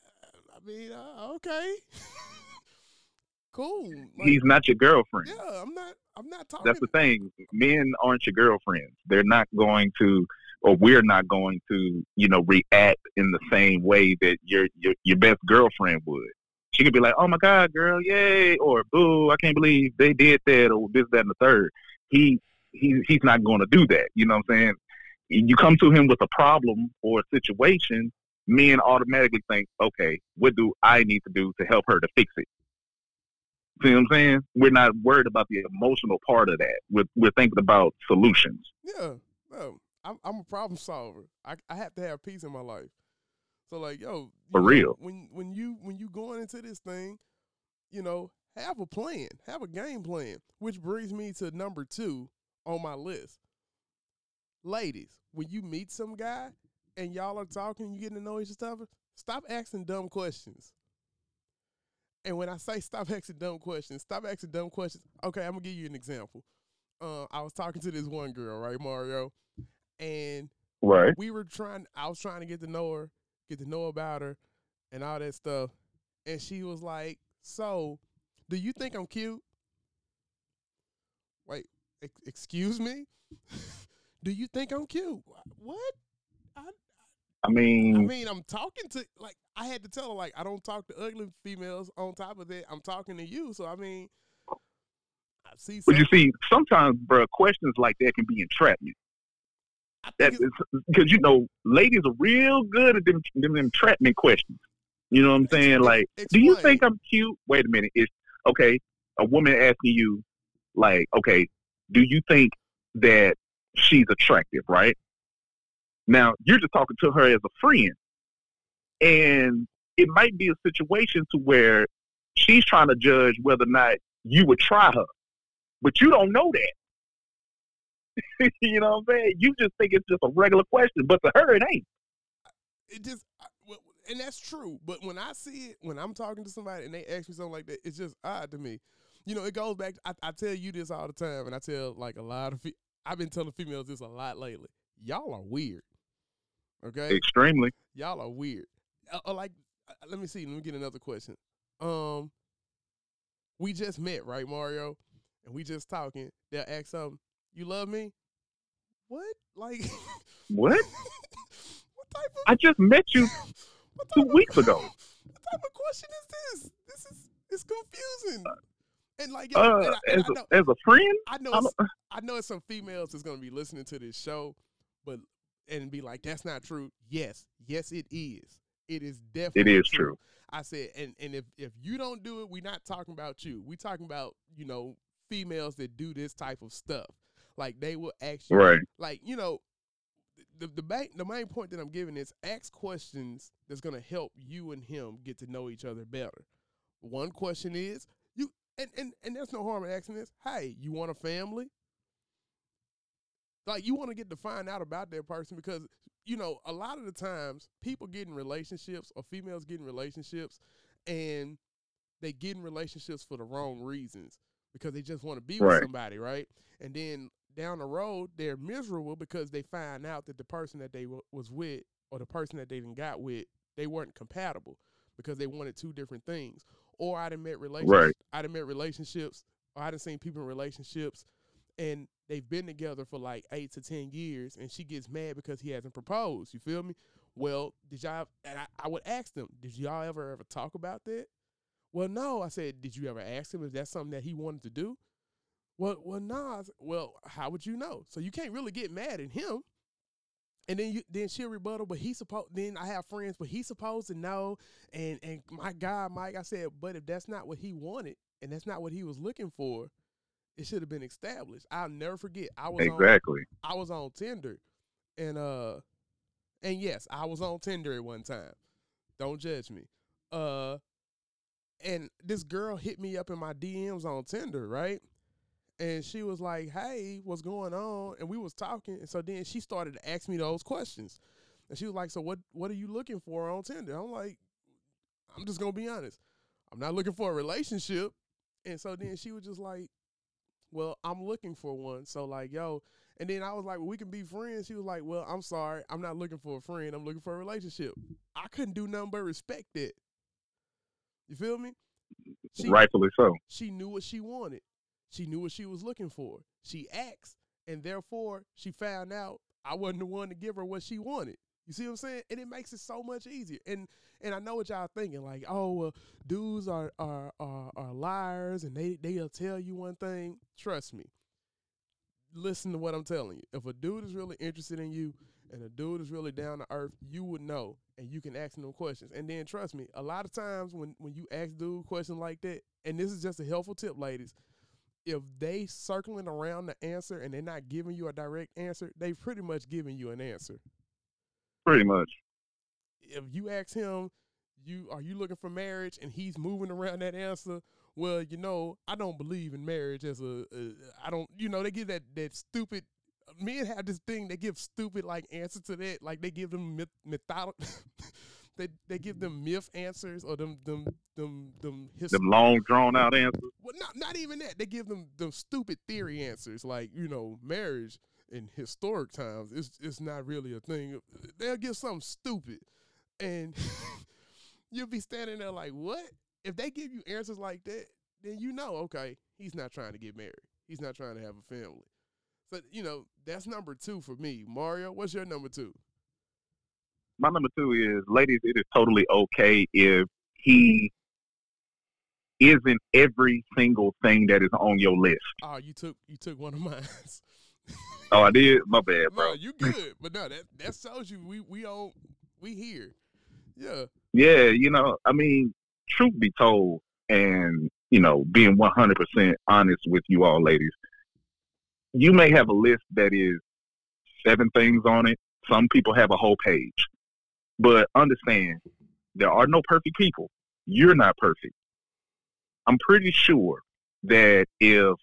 I mean, uh, okay, cool. Like, He's not your girlfriend. yeah, I'm not. I'm not talking. That's the thing. Men aren't your girlfriends. They're not going to, or we're not going to, you know, react in the same way that your your, your best girlfriend would. She could be like, "Oh my God, girl, yay!" or "Boo, I can't believe they did that," or this, that, and the third. He he he's not going to do that. You know what I'm saying? You come to him with a problem or a situation, men automatically think, "Okay, what do I need to do to help her to fix it?" See what I'm saying? We're not worried about the emotional part of that. We're, we're thinking about solutions. Yeah, no, I'm I'm a problem solver. I I have to have peace in my life. So like, yo, For know, real. when when you when you going into this thing, you know, have a plan, have a game plan. Which brings me to number two on my list. Ladies, when you meet some guy and y'all are talking, you getting to know each other, stop asking dumb questions. And when I say stop asking dumb questions, stop asking dumb questions. Okay, I'm gonna give you an example. Uh, I was talking to this one girl, right, Mario, and Right. we were trying. I was trying to get to know her, get to know about her, and all that stuff. And she was like, "So, do you think I'm cute?" Wait, excuse me. do you think I'm cute? What? I, I mean, I mean, I'm talking to like I had to tell her like I don't talk to ugly females. On top of that, I'm talking to you. So I mean, I see. but you see, sometimes, bro, questions like that can be entrapment. I That think it's- because you know, ladies are real good at them, them entrapment questions. You know what I'm saying? Ex- Like, do you think I'm cute? Wait a minute. It's okay. A woman asking you, like, okay, do you think that she's attractive? Right now, you're just talking to her as a friend, and it might be a situation to where she's trying to judge whether or not you would try her, but you don't know that. you know what I'm saying? You just think it's just a regular question, but to her it ain't. it just and that's true but when i see it when i'm talking to somebody and they ask me something like that it's just odd to me you know, it goes back. I, I tell you this all the time, and I tell like a lot of. Fe- I've been telling females this a lot lately. Y'all are weird. Okay, Extremely. y'all are weird. Uh, uh, like, uh, let me see. Let me get another question. Um, we just met, right, Mario? And we just talking. They'll ask something. You love me? What? Like, What? what type of I just met you two of- weeks ago. What type of question is this? This is it's confusing. And like, Uh, and I, and as know, a, as a friend, I know, I'm I know, it's some females that's gonna be listening to this show, but and be like, "That's not true." Yes, yes, it is. It is definitely. It is true. I said, and and if if you don't do it, we're not talking about you. We're talking about you know females that do this type of stuff. Like they will ask you, right? like you know, the the main the main point that I'm giving is ask questions that's gonna help you and him get to know each other better. One question is and and and there's no harm in asking this. Hey, you want a family? Like you want to get to find out about that person because you know a lot of the times people get in relationships or females get in relationships and they get in relationships for the wrong reasons because they just want to be with somebody, right? And then down the road they're miserable because they find out that the person that they w- was with or the person that they done got with they weren't compatible because they wanted two different things. Or I done met relationships. I done met relationships. Or I done seen people in relationships, and they've been together for like eight to ten years, and she gets mad because he hasn't proposed. You feel me? Well, did y'all? And I, I would ask them, did y'all ever ever talk about that? Well, no. I said, did you ever ask him if that's something that he wanted to do? Well, well, said, well, how would you know? So you can't really get mad at him. And then you then she'll rebuttal, but he supposed then I have friends, but he's supposed to know. And and my God, Mike, I said, but if that's not what he wanted and that's not what he was looking for, it should have been established. I'll never forget. I was on Exactly. I was on Tinder, and uh, and yes, I was on Tinder at one time. Don't judge me. Uh, and this girl hit me up in my DMs on Tinder, right? And she was like, "Hey, what's going on?" And we was talking, and so then she started to ask me those questions, and she was like, "So what? What are you looking for on Tinder?" I'm like, "I'm just gonna be honest. I'm not looking for a relationship." And so then she was just like, "Well, I'm looking for one." So like, yo, and then I was like, well, we can be friends. She was like, well, I'm sorry. I'm not looking for a friend. I'm looking for a relationship. I couldn't do nothing but respect it. You feel me? She, Rightfully so. she knew what she wanted. She knew what she was looking for. She asked, and therefore she found out I wasn't the one to give her what she wanted. You see what I'm saying? And it makes it so much easier. And and I know what y'all thinking, like, oh, well, dudes are are are, are liars, and they they'll tell you one thing. Trust me. Listen to what I'm telling you. If a dude is really interested in you, and a dude is really down to earth, you would know, and you can ask them questions. And then trust me, a lot of times when when you ask dude questions like that, and this is just a helpful tip, ladies, if they circling around the answer and they're not giving you a direct answer, they've pretty much given you an answer. Pretty much. If you ask him, you are you looking for marriage, and he's moving around that answer. Well, you know, I don't believe in marriage as a. a I don't, you know, they give that that stupid. Men have this thing. They give stupid like answer to that. Like they give them myth, mytholo- they they give them myth answers or them them them them his, Them long drawn out answers. well, not not even that. They give them them stupid theory answers, like you know, marriage in historic times. It's it's not really a thing. They'll give something stupid, and you'll be standing there like, what? If they give you answers like that, then you know, okay, he's not trying to get married. He's not trying to have a family. So you know, that's number two for me. Mario, what's your number two? My number two is, ladies, it is totally okay if he isn't every single thing that is on your list. Oh, you took you took one of mine. Oh, I did. My bad, no, bro. you good, but no, that that shows you we we all we here. Yeah. Yeah, you know, I mean, truth be told, and you know, being one hundred percent honest with you all, ladies, you may have a list that is seven things on it. Some people have a whole page, but understand there are no perfect people. You're not perfect. I'm pretty sure that if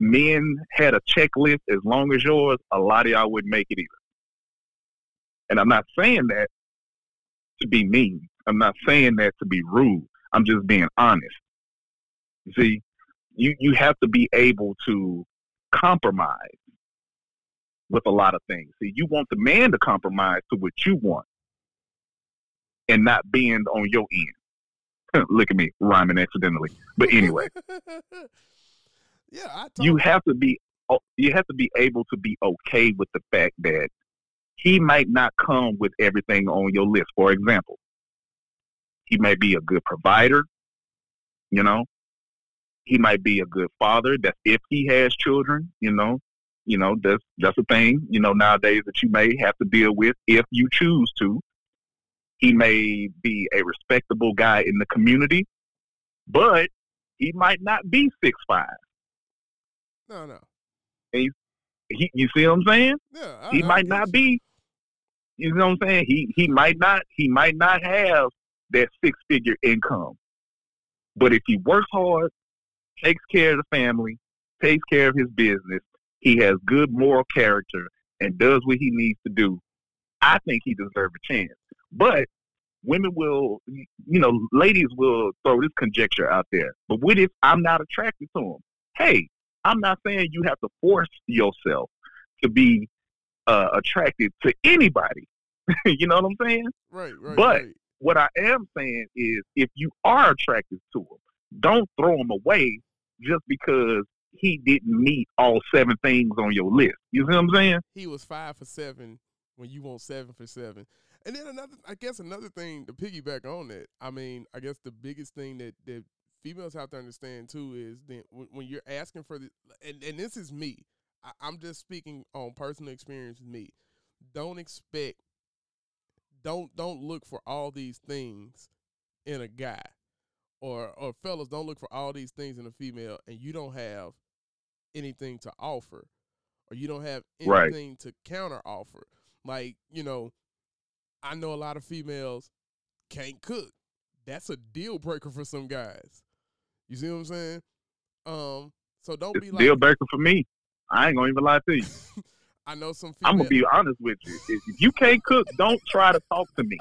men had a checklist as long as yours, a lot of y'all wouldn't make it either. And I'm not saying that to be mean. I'm not saying that to be rude. I'm just being honest. See, you you have to be able to compromise with a lot of things. See, you want the man to compromise to what you want and not bend on your end. Look at me rhyming accidentally. But anyway, yeah, I you have to be you have to be able to be okay with the fact that he might not come with everything on your list. For example, he may be a good provider, you know. He might be a good father. That's if he has children, you know. You know, that's that's a thing, you know, nowadays that you may have to deal with if you choose to. He may be a respectable guy in the community, but he might not be six five. no, no. He, you see what I'm saying? Yeah, I, he I might not be you know what I'm saying? He he might not he might not have that six figure income. But if he works hard, takes care of the family, takes care of his business, he has good moral character and does what he needs to do, I think he deserves a chance. But women will you know, ladies will throw this conjecture out there. But what if I'm not attracted to him? Hey, I'm not saying you have to force yourself to be uh, attracted to anybody. you know what I'm saying? Right, right. but- right. What I am saying is, if you are attracted to him, don't throw him away just because he didn't meet all seven things on your list. You see what I'm saying? he was five for seven when you want seven for seven. And then another, I guess another thing to piggyback on that. I mean, I guess the biggest thing that that females have to understand too is that when, when you're asking for the, and, and this is me. I, I'm just speaking on personal experience with me. Don't expect, don't don't look for all these things in a guy, or or fellas don't look for all these things in a female, and you don't have anything to offer or you don't have Right. anything to counter offer. Like, you know, I know a lot of females can't cook. That's a deal breaker for some guys. You see what I'm saying? Um, so don't It's be like deal breaker for me. I ain't gonna even lie to you. I know some I'm gonna be honest with you. If you can't cook, don't try to talk to me.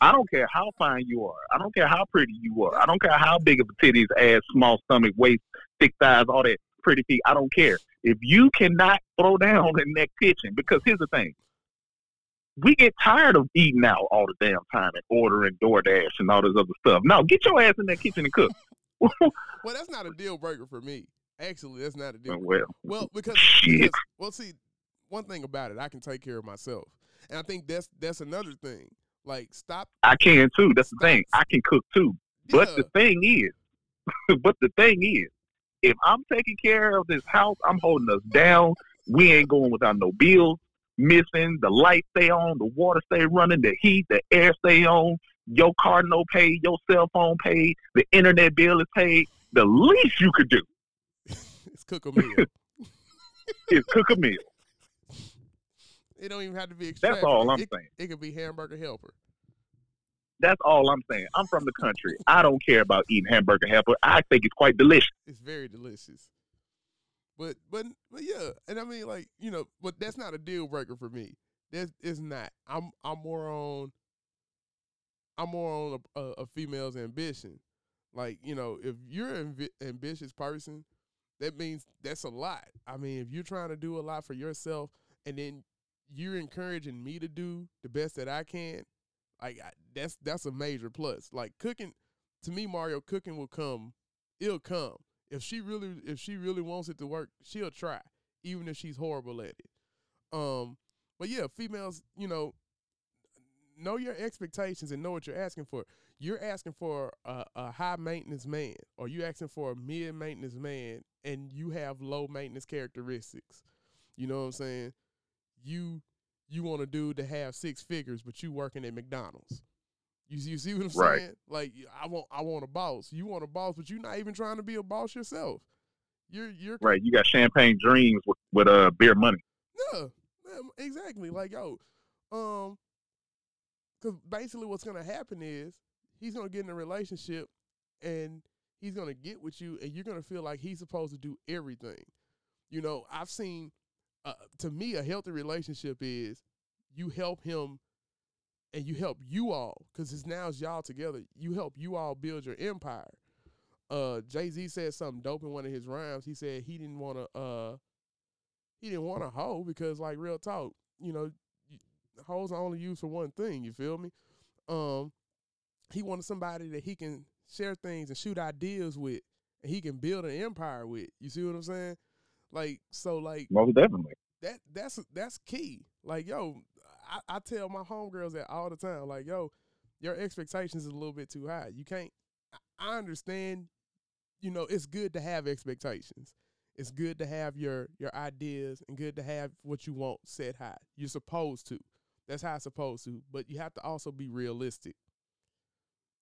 I don't care how fine you are. I don't care how pretty you are. I don't care how big of a titties, ass, small stomach, waist, thick thighs, all that pretty feet. I don't care. If you cannot throw down in that kitchen, because here's the thing. We get tired of eating out all the damn time and ordering DoorDash and all this other stuff. No, get your ass in that kitchen and cook. Well, that's not a deal breaker for me. Actually, that's not a deal well, Well, because, Shit. because well, see, one thing about it, I can take care of myself, and I think that's that's another thing. Like, stop. I can too. That's the thing. I can cook too. But the thing is, but the thing is, if I'm taking care of this house, I'm holding us down. We ain't going without no bills missing. The lights stay on, the water stay running, the heat, the air stay on. Your car no paid, your cell phone paid, the internet bill is paid. The least you could do it's cook a meal. is cook a meal. it don't even have to be. That's all I'm it, saying. It could be hamburger helper. That's all I'm saying. I'm from the country. I don't care about eating hamburger helper. I think it's quite delicious. It's very delicious. But but but yeah, and I mean like you know, but that's not a deal breaker for me. That's it's not. I'm I'm more on. I'm more on a, a, a female's ambition. Like you know, if you're an ambi- ambitious person, that means that's a lot. I mean, if you're trying to do a lot for yourself, and then you're encouraging me to do the best that I can, like I, that's that's a major plus. Like cooking, to me, Mario, cooking will come. It'll come if she really if she really wants it to work. She'll try, even if she's horrible at it. Um, but yeah, females, you know, know your expectations and know what you're asking for. You're asking for a, a high maintenance man, or you asking for a mid maintenance man, and you have low maintenance characteristics. You know what I'm saying? You you want a dude to have six figures, but you working at McDonald's. You see, you see what I'm Right. saying? Like I want I want a boss. You want a boss, but you're not even trying to be a boss yourself. You're you're Right. You got champagne dreams with, with uh beer money. yeah, man, exactly. Like yo, um, because basically what's gonna happen is he's gonna get in a relationship and he's gonna get with you, and you're gonna feel like he's supposed to do everything. You know, I've seen. Uh, to me, a healthy relationship is you help him and you help you all because it's now it's y'all together. You help you all build your empire. uh Jay Z said something dope in one of his rhymes. He said he didn't want to uh he didn't want a hoe because like real talk, you know, hoes are only used for one thing. You feel me? Um, he wanted somebody that he can share things and shoot ideas with, and he can build an empire with. You see what I'm saying? Like so, like most definitely. That that's that's key. Like yo, I, I tell my homegirls that all the time. Like yo, your expectations is a little bit too high. You can't. I understand. You know, it's good to have expectations. It's good to have your your ideas and good to have what you want set high. You're supposed to. That's how it's supposed to. But you have to also be realistic.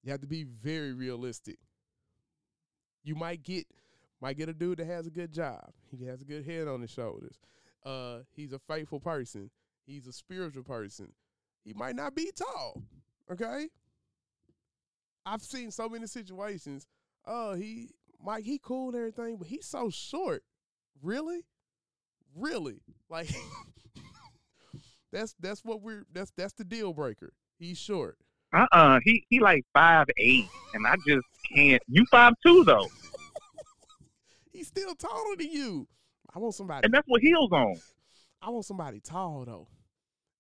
You have to be very realistic. You might get might get a dude that has a good job. He has a good head on his shoulders. Uh, he's a faithful person. He's a spiritual person. He might not be tall. Okay. I've seen so many situations. Oh, he Mike, he cool and everything, but he's so short. Really? Really? Like that's that's what we're that's that's the deal breaker. He's short. Uh uh-uh. uh He he like five eight and I just can't you five two though. he's still taller than you. I want somebody And that's what heels on. I want somebody tall though.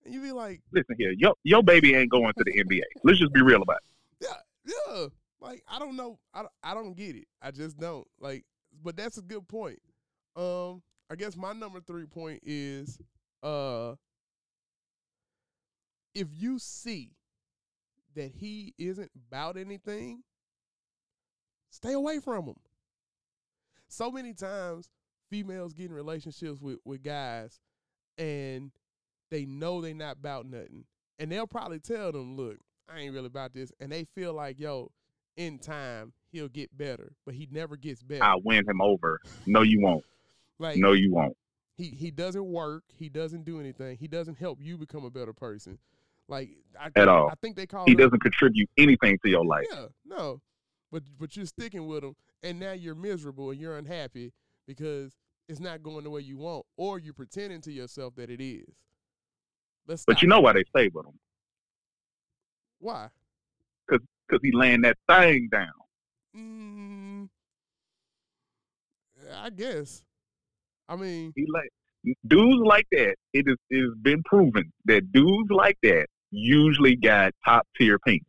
And you be like Listen here, yo, your baby ain't going to the NBA. Let's just be real about it. Yeah, yeah. Like I don't know. I, I don't get it. I just don't. Like but that's a good point. Um I guess my number 3 point is uh if you see that he isn't about anything, stay away from him. So many times females get in relationships with, with guys and they know they not about nothing. And they'll probably tell them, look, I ain't really about this. And they feel like, yo, in time, he'll get better. But he never gets better. I'll win him over. No, you won't. like No, you won't. He he doesn't work. He doesn't do anything. He doesn't help you become a better person. Like I, at all. I think they call he doesn't contribute anything to your life. Yeah, no. But but you're sticking with him, and now you're miserable and you're unhappy because it's not going the way you want, or you're pretending to yourself that it is. Let's. But you know why they stay with him? Why? Because because he laying that thing down. Mm, I guess. I mean, he like dudes like that. It is is been proven that dudes like that usually got top tier penis.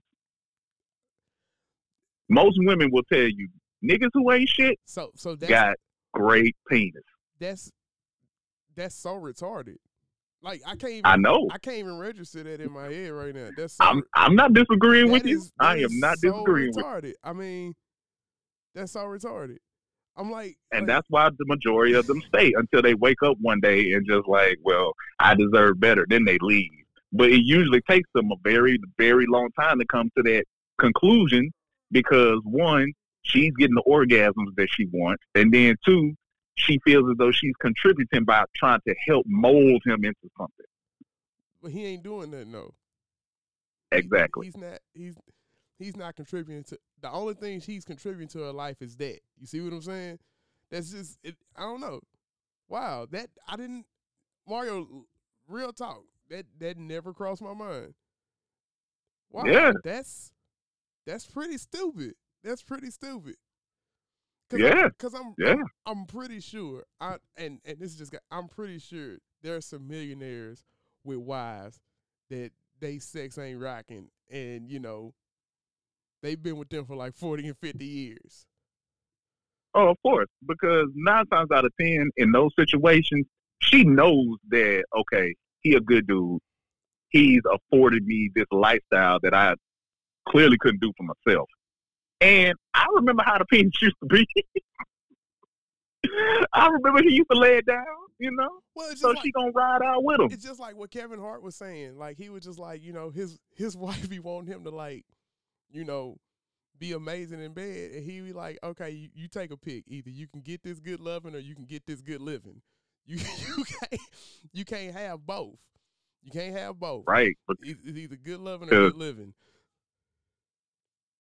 Most women will tell you niggas who ain't shit. So so that's, got great penis. That's that's so retarded. Like I can't. Even, I know. I can't even register that in my head right now. That's. So, I'm. I'm not disagreeing with is, you. I am not so disagreeing retarded. with. You. I mean, that's so retarded. I'm like, and like, that's why the majority of them stay until they wake up one day and just like, well, I deserve better. Then they leave. But it usually takes them a very, very long time to come to that conclusion because one, she's getting the orgasms that she wants, and then two, she feels as though she's contributing by trying to help mold him into something. But he ain't doing that, no. Exactly. He, he's not. He's he's not contributing to. The only thing she's contributing to her life is that. You see what I'm saying? That's just. It, I don't know. Wow, that I didn't. Mario, real talk. That that never crossed my mind. Wow, yeah. that's that's pretty stupid. That's pretty stupid. Cause yeah, because I'm, yeah. I'm, pretty sure. I and and this is just I'm pretty sure there are some millionaires with wives that they sex ain't rocking, and you know they've been with them for like forty and fifty years. Oh, of course, because nine times out of ten in those situations, she knows that okay, he a good dude. He's afforded me this lifestyle that I clearly couldn't do for myself. And I remember how the penis used to be. I remember he used to lay it down, you know. Well, so like, she gonna ride out with him. It's just like what Kevin Hart was saying. Like he was just like, you know, his his wife he want him to like, you know, be amazing in bed, and he be like, okay, you, you take a pick. Either you can get this good loving or you can get this good living. You you can't you can't have both. You can't have both. Right. It's either good loving or good living.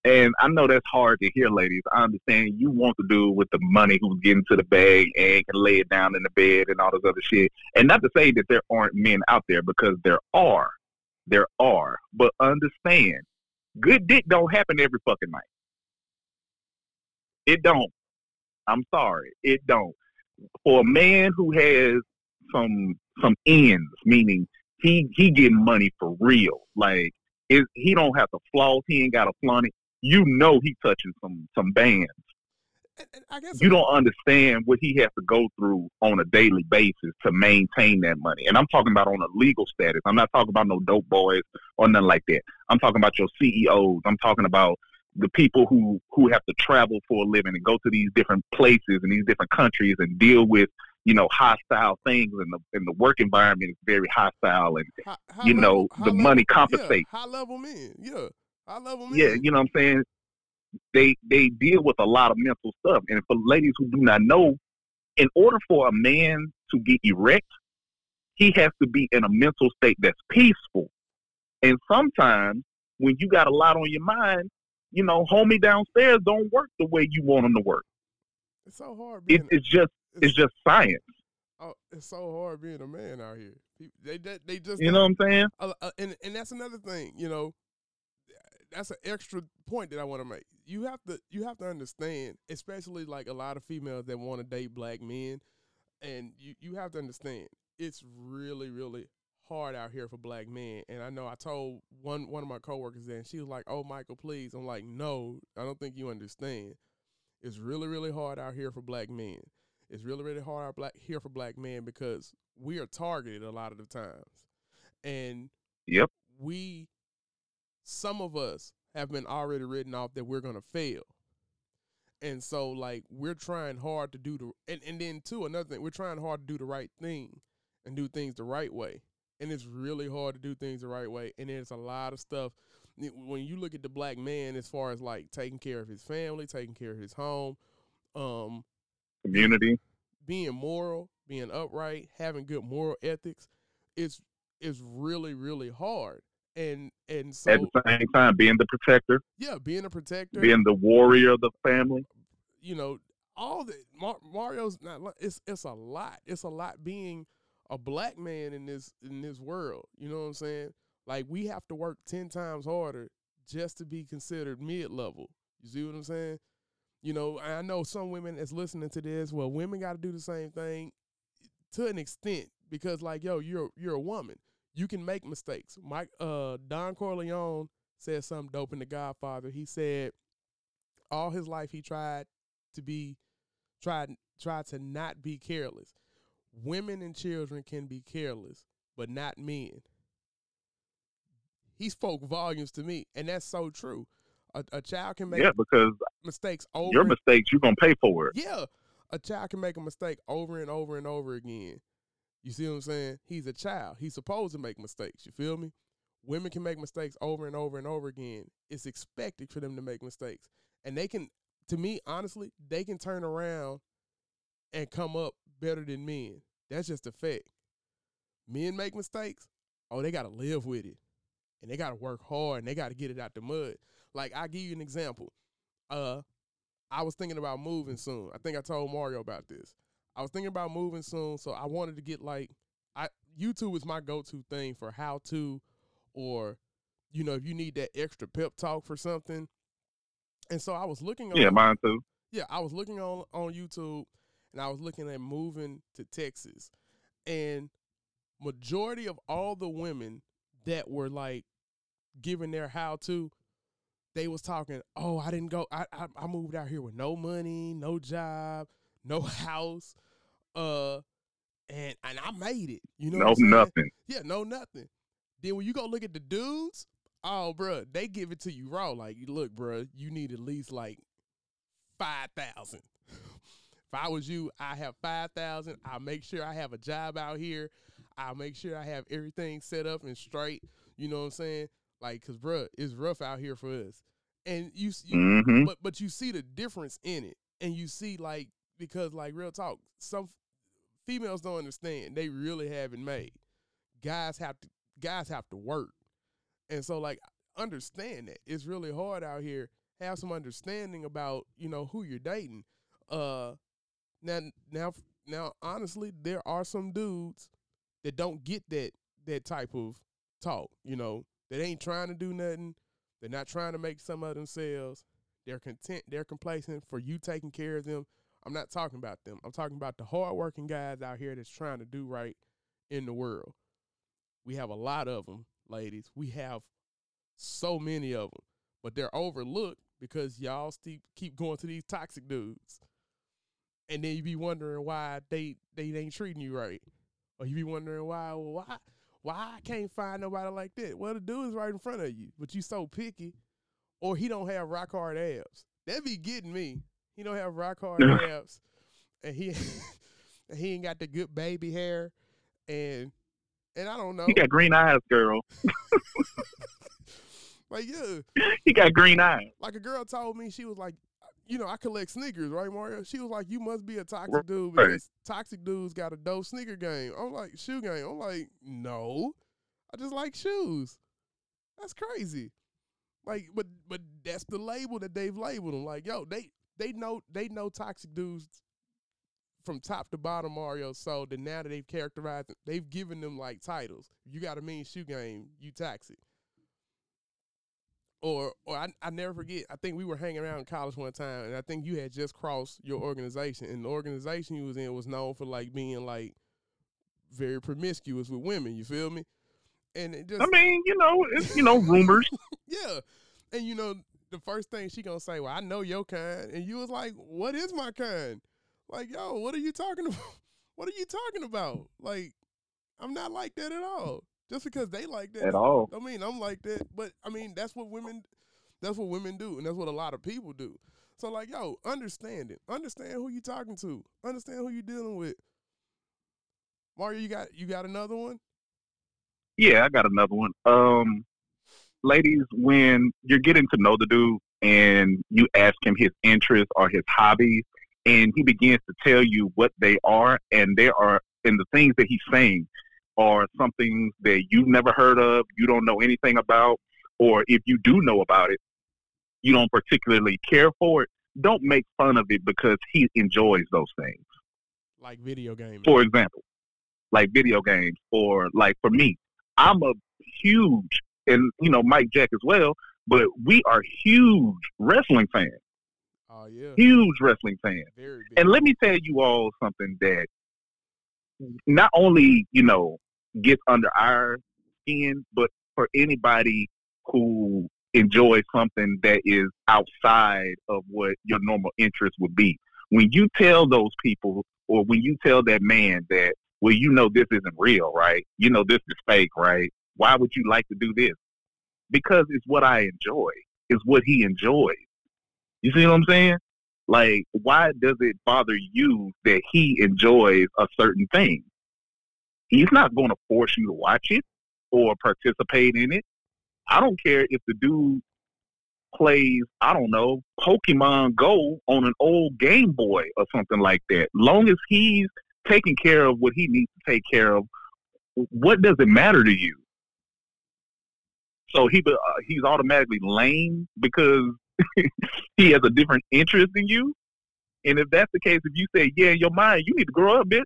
And I know that's hard to hear, ladies. I understand you want to do with the money who's getting to the bag and can lay it down in the bed and all this other shit. And not to say that there aren't men out there because there are. There are. But understand, good dick don't happen every fucking night. It don't. I'm sorry, it don't. For a man who has some some ends, meaning he he getting money for real, like it, he don't have to floss, he ain't got to flaunt it. You know he touching some some bands. And, and I guess You don't understand what he has to go through on a daily basis to maintain that money. And I'm talking about on a legal status. I'm not talking about no dope boys or nothing like that. I'm talking about your CEOs. I'm talking about the people who who have to travel for a living and go to these different places and these different countries and deal with you know hostile things and the and the work environment is very hostile and High, high you know, level- the money level- compensates. Yeah, high level men. Yeah, high level men. yeah you know what I'm saying they they deal with a lot of mental stuff and for ladies who do not know in order for a man to get erect he has to be in a mental state that's peaceful and sometimes when you got a lot on your mind you know homie downstairs don't work the way you want them to work It's so hard it, it's just it's just science oh, it's so hard being a man out here. They they, they just you know what I'm saying uh, uh, and and that's another thing. You know, that's an extra point that I want to make. You have to you have to understand, especially like a lot of females that want to date black men, and you you have to understand it's really really hard out here for black men. And I know I told one one of my coworkers that, and she was like, "Oh, Michael, please." I'm like, "No, I don't think you understand. It's really really hard out here for black men. It's really really hard out black here for black men because we are targeted a lot of the times, and Yep. we some of us have been already written off that we're gonna fail. And so like we're trying hard to do the and, and then too another thing, we're trying hard to do the right thing and do things the right way. And it's really hard to do things the right way. And there's a lot of stuff when you look at the black man as far as like taking care of his family, taking care of his home, um, community being moral, being upright, having good moral ethics, it's it's really, really hard. And and so at the same time being the protector yeah, being a protector, being the warrior of the family you know, all the Mar- Mario's not. It's it's a lot. It's a lot being a black man in this in this world. You know what I'm saying? Like we have to work ten times harder just to be considered mid level. You see what I'm saying? You know, I know some women that's listening to this. Well, women got to do the same thing to an extent because, like, yo, you're you're a woman. You can make mistakes. Mike, uh, Don Corleone said something dope in The Godfather. He said all his life he tried to be tried tried to not be careless. Women and children can be careless, but not men. He spoke volumes to me, and that's so true. A, a child can make yeah because mistakes over. your mistakes you're gonna pay for it yeah, a child can make a mistake over and over and over again. You see what I'm saying? He's a child. He's supposed to make mistakes. You feel me? Women can make mistakes over and over and over again. It's expected for them to make mistakes. And they can, to me, honestly, they can turn around and come up better than men. That's just a fact. Men make mistakes. Oh, they got to live with it. And they got to work hard and they got to get it out the mud. Like, I'll give you an example. Uh, I was thinking about moving soon. I think I told Mario about this. I was thinking about moving soon, so I wanted to get like I YouTube is my go-to thing for how to or you know, if you need that extra pep talk for something. And so I was looking on yeah mine too yeah, I was looking on on YouTube and I was looking at moving to Texas. And majority of all the women that were like giving their how to, they was talking, "Oh, I didn't go I I, I moved out here with no money, no job, no house, uh and and I made it." You know no nothing Yeah, no nothing. Then when you go look at the dudes, oh, bruh, they give it to you raw. Like, look, bruh, you need at least like five thousand. if I was you, I have five thousand. I'll make sure I have a job out here. I'll make sure I have everything set up and straight. You know what I'm saying? Like, cause bruh, it's rough out here for us. And you, you hmm but but you see the difference in it, and you see like because like real talk, some females don't understand. They really haven't made. Guys have to guys have to work, and so like understand that it's really hard out here. Have some understanding about you know who you're dating. Uh, now now now honestly, there are some dudes that don't get that that type of talk. You know, that ain't trying to do nothing. They're not trying to make some of themselves. they're content, they're complacent for you taking care of them. I'm not talking about them. I'm talking about the hardworking guys out here that's trying to do right in the world. We have a lot of them, ladies. We have so many of them, but they're overlooked because y'all keep keep going to these toxic dudes, and then you be wondering why they they ain't treating you right, or you be wondering why well, why why I can't find nobody like that. Well, the dude is right in front of you, but you so picky, or he don't have rock hard abs. That be getting me. He don't have rock hard abs, and he and he ain't got the good baby hair, and and I don't know. He got green eyes, girl. like yeah, He got green eyes. like a girl told me she was like you know i collect sneakers right mario? She was like you must be a toxic Right. dude because toxic dudes got a dope sneaker game. I'm like shoe game? I'm like no. I just like shoes. That's crazy. Like but but that's the label that they've labeled them like yo they they know they know toxic dudes from top to bottom mario so that now that they've characterized they've given them like titles you got a mean shoe game you toxic or or I, I never forget. I think we were hanging around in college one time, and I think you had just crossed your organization, and the organization you was in was known for like being like very promiscuous with women. You feel me? And it just I mean, you know, it's you know rumors. yeah, and you know the first thing she gonna say, "Well, I know your kind," and you was like, "What is my kind?" Like, yo, what are you talking about? What are you talking about? Like, I'm not like that at all. Just because they like that At all. I mean, I'm like that, but I mean, that's what women, that's what women do, and that's what a lot of people do. So, like, yo, understand it. Understand who you talking to. Understand who you dealing with. Mario, you got you got another one? Yeah, I got another one. Um, ladies, when you're getting to know the dude and you ask him his interests or his hobbies, and he begins to tell you what they are, and there are and the things that he's saying are something that you've never heard of, you don't know anything about, or if you do know about it, you don't particularly care for it. Don't make fun of it because he enjoys those things Like video games. for example, like video games, or like for me, I'm a huge, and you know Mike Jack as well, but we are huge wrestling fans, Oh yeah, huge wrestling fans. very big. And let me tell you all something that not only you know gets under our skin, but for anybody who enjoys something that is outside of what your normal interest would be. When you tell those people, or when you tell that man that, well, you know this isn't real, right? You know this is fake, right? Why would you like to do this? Because it's what I enjoy. It's what he enjoys. You see what I'm saying? Like, why does it bother you that he enjoys a certain thing? He's not going to force you to watch it or participate in it. I don't care if the dude plays, I don't know, Pokemon Go on an old Game Boy or something like that. Long as he's taking care of what he needs to take care of, what does it matter to you? So he uh, he's automatically lame because he has a different interest than you. And if that's the case, if you say, "Yeah, in your mind, you need to grow up, bitch,"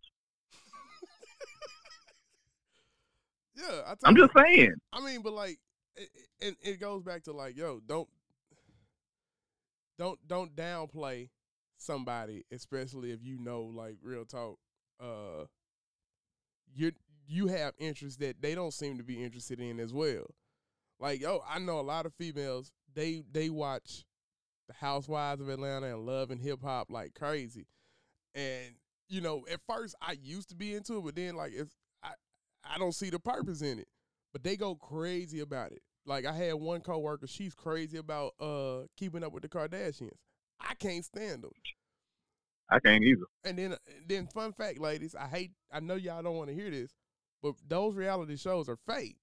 yeah, I I'm tell just saying. I mean, but like, it, it, it goes back to like, yo, don't, don't, don't downplay somebody, especially if you know, like, real talk. Uh, you you have interests that they don't seem to be interested in as well. Like, yo, I know a lot of females. They they watch the Housewives of Atlanta and Love and Hip Hop like crazy, and you know, at first I used to be into it, but then like if I I don't see the purpose in it but they go crazy about it. Like I had one coworker, she's crazy about uh keeping up with the Kardashians. I can't stand them. I can't either. And then then fun fact, ladies, I hate I know y'all don't want to hear this, but those reality shows are fake.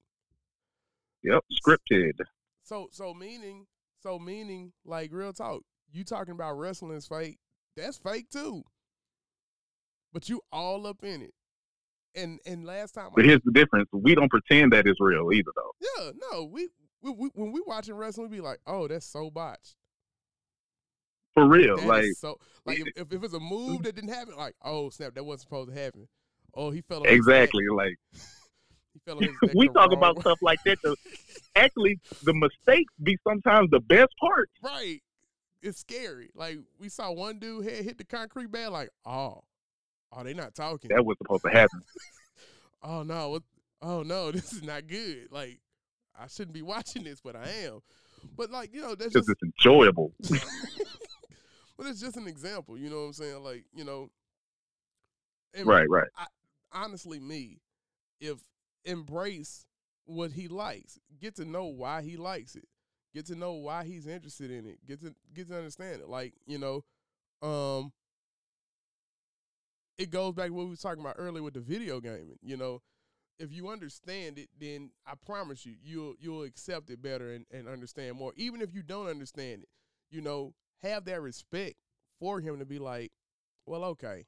Yep, scripted. So so meaning so meaning like real talk, you talking about wrestling is fake, that's fake too. But you all up in it. And and last time But I- here's the difference: we don't pretend that it's real either, though. Yeah, no, we, we, we when we watching wrestling, we be like, oh, that's so botched. For real, That like so like if, if, if it's a move that didn't happen, like oh snap, that wasn't supposed to happen. Oh, he fell exactly, like we talk wrong about stuff like that. The, actually, the mistakes be sometimes the best part. right. it's scary. Like we saw one dude head hit the concrete bad. Like oh, oh they not talking. That was supposed to happen. oh no, what, oh no, this is not good. Like I shouldn't be watching this, but I am. But like you know, that's just it's enjoyable. but it's just an example. You know what I'm saying? Like you know, right, right. honestly, me, if embrace what he likes, get to know why he likes it, get to know why he's interested in it, get to get to understand it. Like you know, um, it goes back to what we were talking about earlier with the video gaming. You know, if you understand it, then I promise you, you'll you'll accept it better and, and understand more. Even if you don't understand it, you know, have that respect for him to be like, well, okay,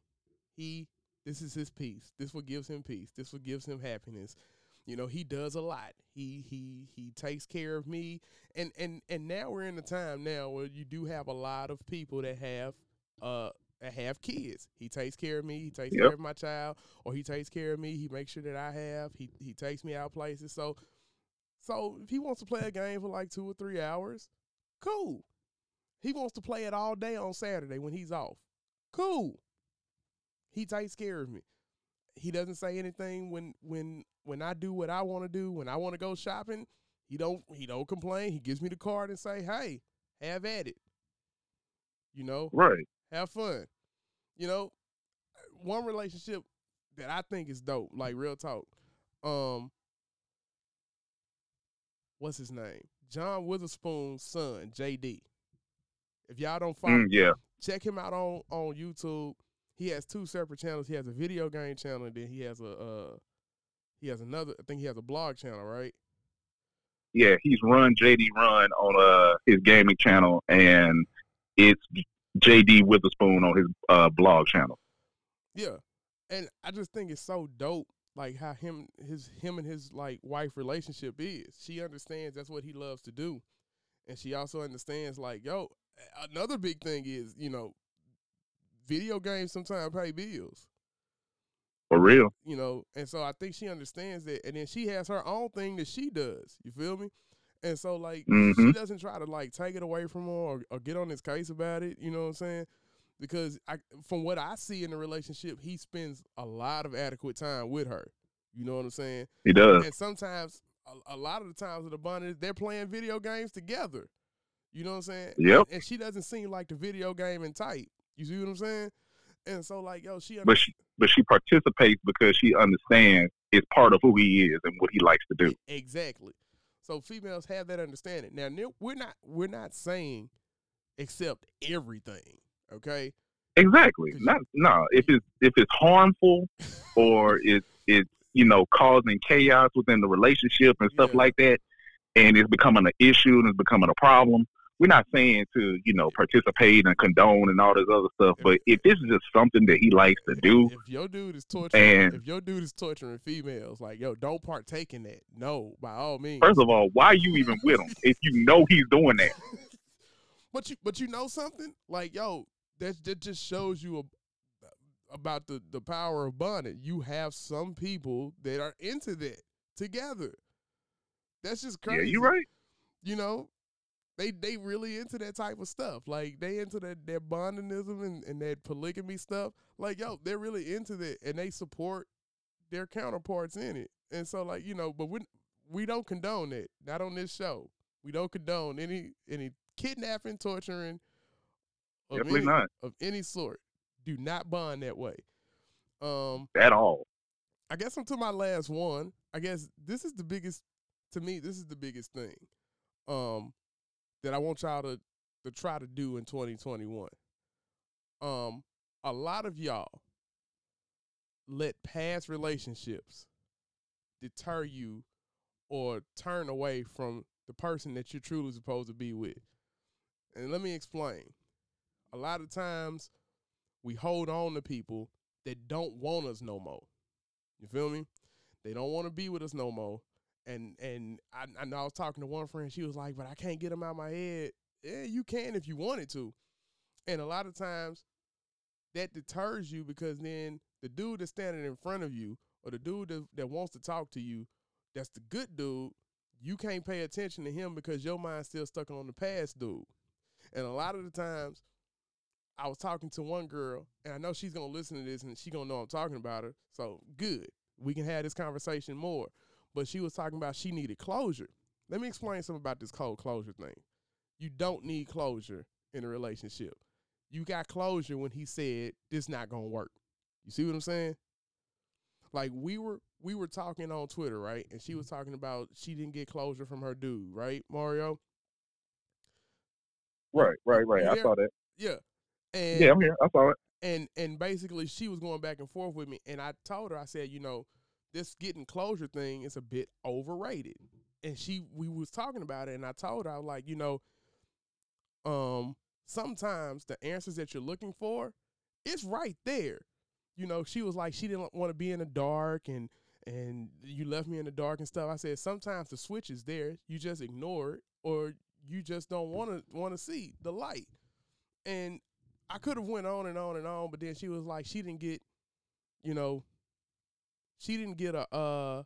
he this is his peace. This what gives him peace. This what gives him happiness. You know, he does a lot. He he he takes care of me. And and and now we're in a time now where you do have a lot of people that have uh that have kids. He takes care of me. He takes Yep. care of my child, or he takes care of me. He makes sure that I have. He he takes me out places. So so if he wants to play a game for like two or three hours, cool. He wants to play it all day on Saturday when he's off. Cool. He takes care of me. He doesn't say anything when when when I do what I want to do. When I want to go shopping, he don't he don't complain. He gives me the card and say, "Hey, have at it." You know, Right. have fun. You know, one relationship that I think is dope, like real talk. Um, what's his name? John Witherspoon's son, JD. If y'all don't follow, Mm, yeah. check him out on on YouTube. He has two separate channels. He has a video game channel, and then he has a uh, he has another. I think he has a blog channel, right? Yeah. He's run JD Run on uh his gaming channel and it's JD Witherspoon on his uh blog channel. Yeah, and I just think it's so dope, like how him his him and his like wife relationship is. She understands that's what he loves to do, and she also understands like yo. Another big thing is you know, video games sometimes pay bills. For real. you know, and so I think she understands that, and then she has her own thing that she does. You feel me? And so like she Mhm. doesn't try to like take it away from her or, or get on his case about it. You know what I'm saying? Because I, from what I see in the relationship, he spends a lot of adequate time with her. You know what I'm saying? He does. And sometimes, a, a lot of the times with the bond, they're playing video games together. You know what I'm saying? Yep. And she doesn't seem like the video gaming type. You see what I'm saying? And so like, yo, she But she but she participates because she understands it's part of who he is and what he likes to do. Exactly. So females have that understanding. Now we're not we're not saying accept everything. Okay. Exactly. Not no. If it's if it's harmful or it's it's you know causing chaos within the relationship and stuff Yeah. like that, and it's becoming an issue and it's becoming a problem. We're not saying to you know participate and condone and all this other stuff, If- but if this is just something that he likes to do, If your dude is torturing, And- if your dude is torturing females, like yo, don't partake in that. No, by all means. first of all, why are you even with him if you know he's doing that? but you but you know something like yo, that that just shows you a, about the the power of bonding. You have some people that are into that together. That's just crazy. Yeah, you right. you know, they they really into that type of stuff. Like they into that that bondingism and, and that polygamy stuff. Like yo, they're really into that, and they support their counterparts in it. And so like you know, but we we don't condone it. Not on this show. We don't condone any any kidnapping, torturing, of Definitely any, not of any sort. Do not bond that way. Um, at all. I guess I'm to my last one. I guess this is the biggest to me, this is the biggest thing. Um that I want y'all to to try to do in 2021. Um a lot of y'all let past relationships deter you or turn away from the person that you're truly supposed to be with. And let me explain. A lot of times we hold on to people that don't want us no more. You feel me? They don't want to be with us no more. And and I, I know I was talking to one friend. She was like, "But I can't get them out of my head." Yeah, you can if you wanted to. And a lot of times, that deters you because then the dude that's standing in front of you, or the dude that, that wants to talk to you, that's the good dude. You can't pay attention to him because your mind's still stuck on the past dude. And a lot of the times, I was talking to one girl, and I know she's gonna listen to this, and she gonna know I'm talking about her. So good, we can have this conversation more. But she was talking about she needed closure. Let me explain something about this cold closure thing. You don't need closure in a relationship. You got closure when he said this not gonna work. You see what I'm saying? Like we were we were talking on Twitter, right? And she was mm-hmm. talking about she didn't get closure from her dude, right, Mario? Right, right, right. I saw that. Yeah. And Yeah, I'm here. I saw it. and and basically she was going back and forth with me and i told her i said you know this getting closure thing is a bit overrated. And she we was talking about it and i told her i was like you know um sometimes the answers that you're looking for it's right there. You know she was like she didn't want to be in the dark and and you left me in the dark and stuff. I said sometimes the switch is there you just ignore it or you just don't want to want to see the light. And I could have went on and on and on, but then she was like, she didn't get, you know, she didn't get a, uh,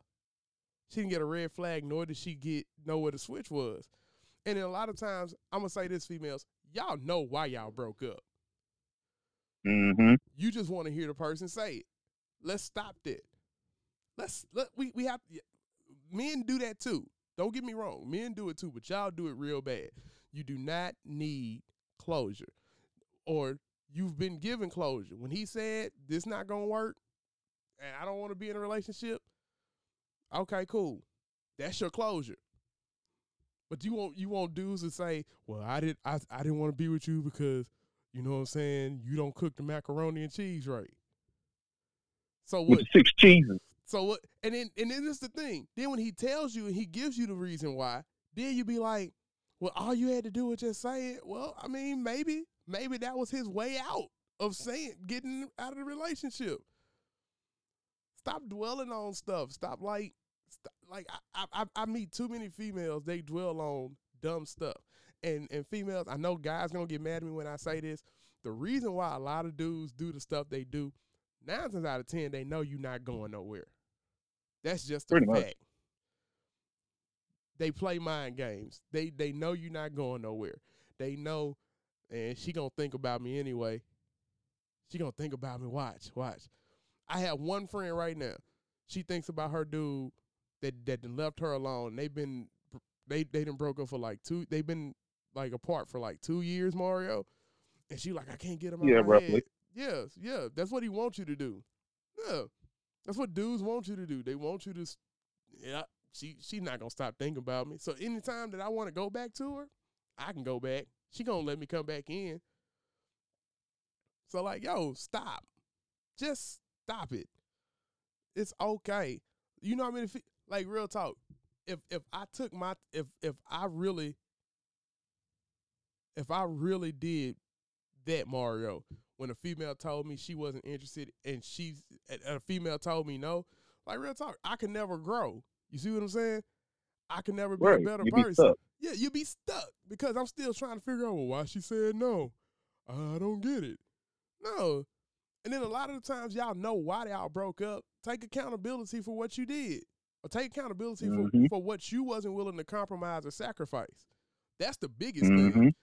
she didn't get a red flag, nor did she get know where the switch was. And then a lot of times, I'm gonna say this, females, y'all know why y'all broke up. Mm-hmm. You just want to hear the person say it. Let's stop that. Let's let we we have men do that too. Don't get me wrong, men do it too, but y'all do it real bad. You do not need closure, or you've been given closure. When he said this not gonna work, and I don't want to be in a relationship, okay, cool, that's your closure. But you won't you want dudes to say, well, I did I I didn't want to be with you because you know what I'm saying you don't cook the macaroni and cheese right. So what? the six cheeses. So what? And then and then this the thing. Then when he tells you and he gives you the reason why, then you be like, well, all you had to do was just say it. Well, I mean, maybe maybe that was his way out of saying getting out of the relationship. Stop dwelling on stuff. Stop like, like I, I I- meet too many females. They dwell on dumb stuff. And and females, I know guys gonna get mad at me when I say this. The reason why a lot of dudes do the stuff they do, nine times out of ten, they know you're not going nowhere. That's just Pretty much. fact. They play mind games. They they know you're not going nowhere. They know, and she gonna think about me anyway. She gonna think about me. Watch, watch. I have one friend right now. She thinks about her dude that that left her alone. They've been they they done broke up for like two. They've been like apart for like two years, Mario. And she like, I can't get him out Yeah, my roughly. head. Yes, yeah. That's what he wants you to do. Yeah, that's what dudes want you to do. They want you to. Yeah, she she's not gonna stop thinking about me. So anytime that I want to go back to her, I can go back. She gonna let me come back in. So like, yo, stop. Just stop it. It's okay. You know what I mean? If it- like real talk. If if I took my if if I really if I really did that Mario when a female told me she wasn't interested and she's and a female told me no, like real talk, I can never grow. You see what I'm saying? I can never be Right. a better You be person. stuck. Yeah, you be stuck because I'm still trying to figure out well, why she said no. I don't get it. No. And then a lot of the times y'all know why y'all broke up. Take accountability for what you did. Or take accountability for, Mhm. for what you wasn't willing to compromise or sacrifice. That's the biggest Mhm. thing.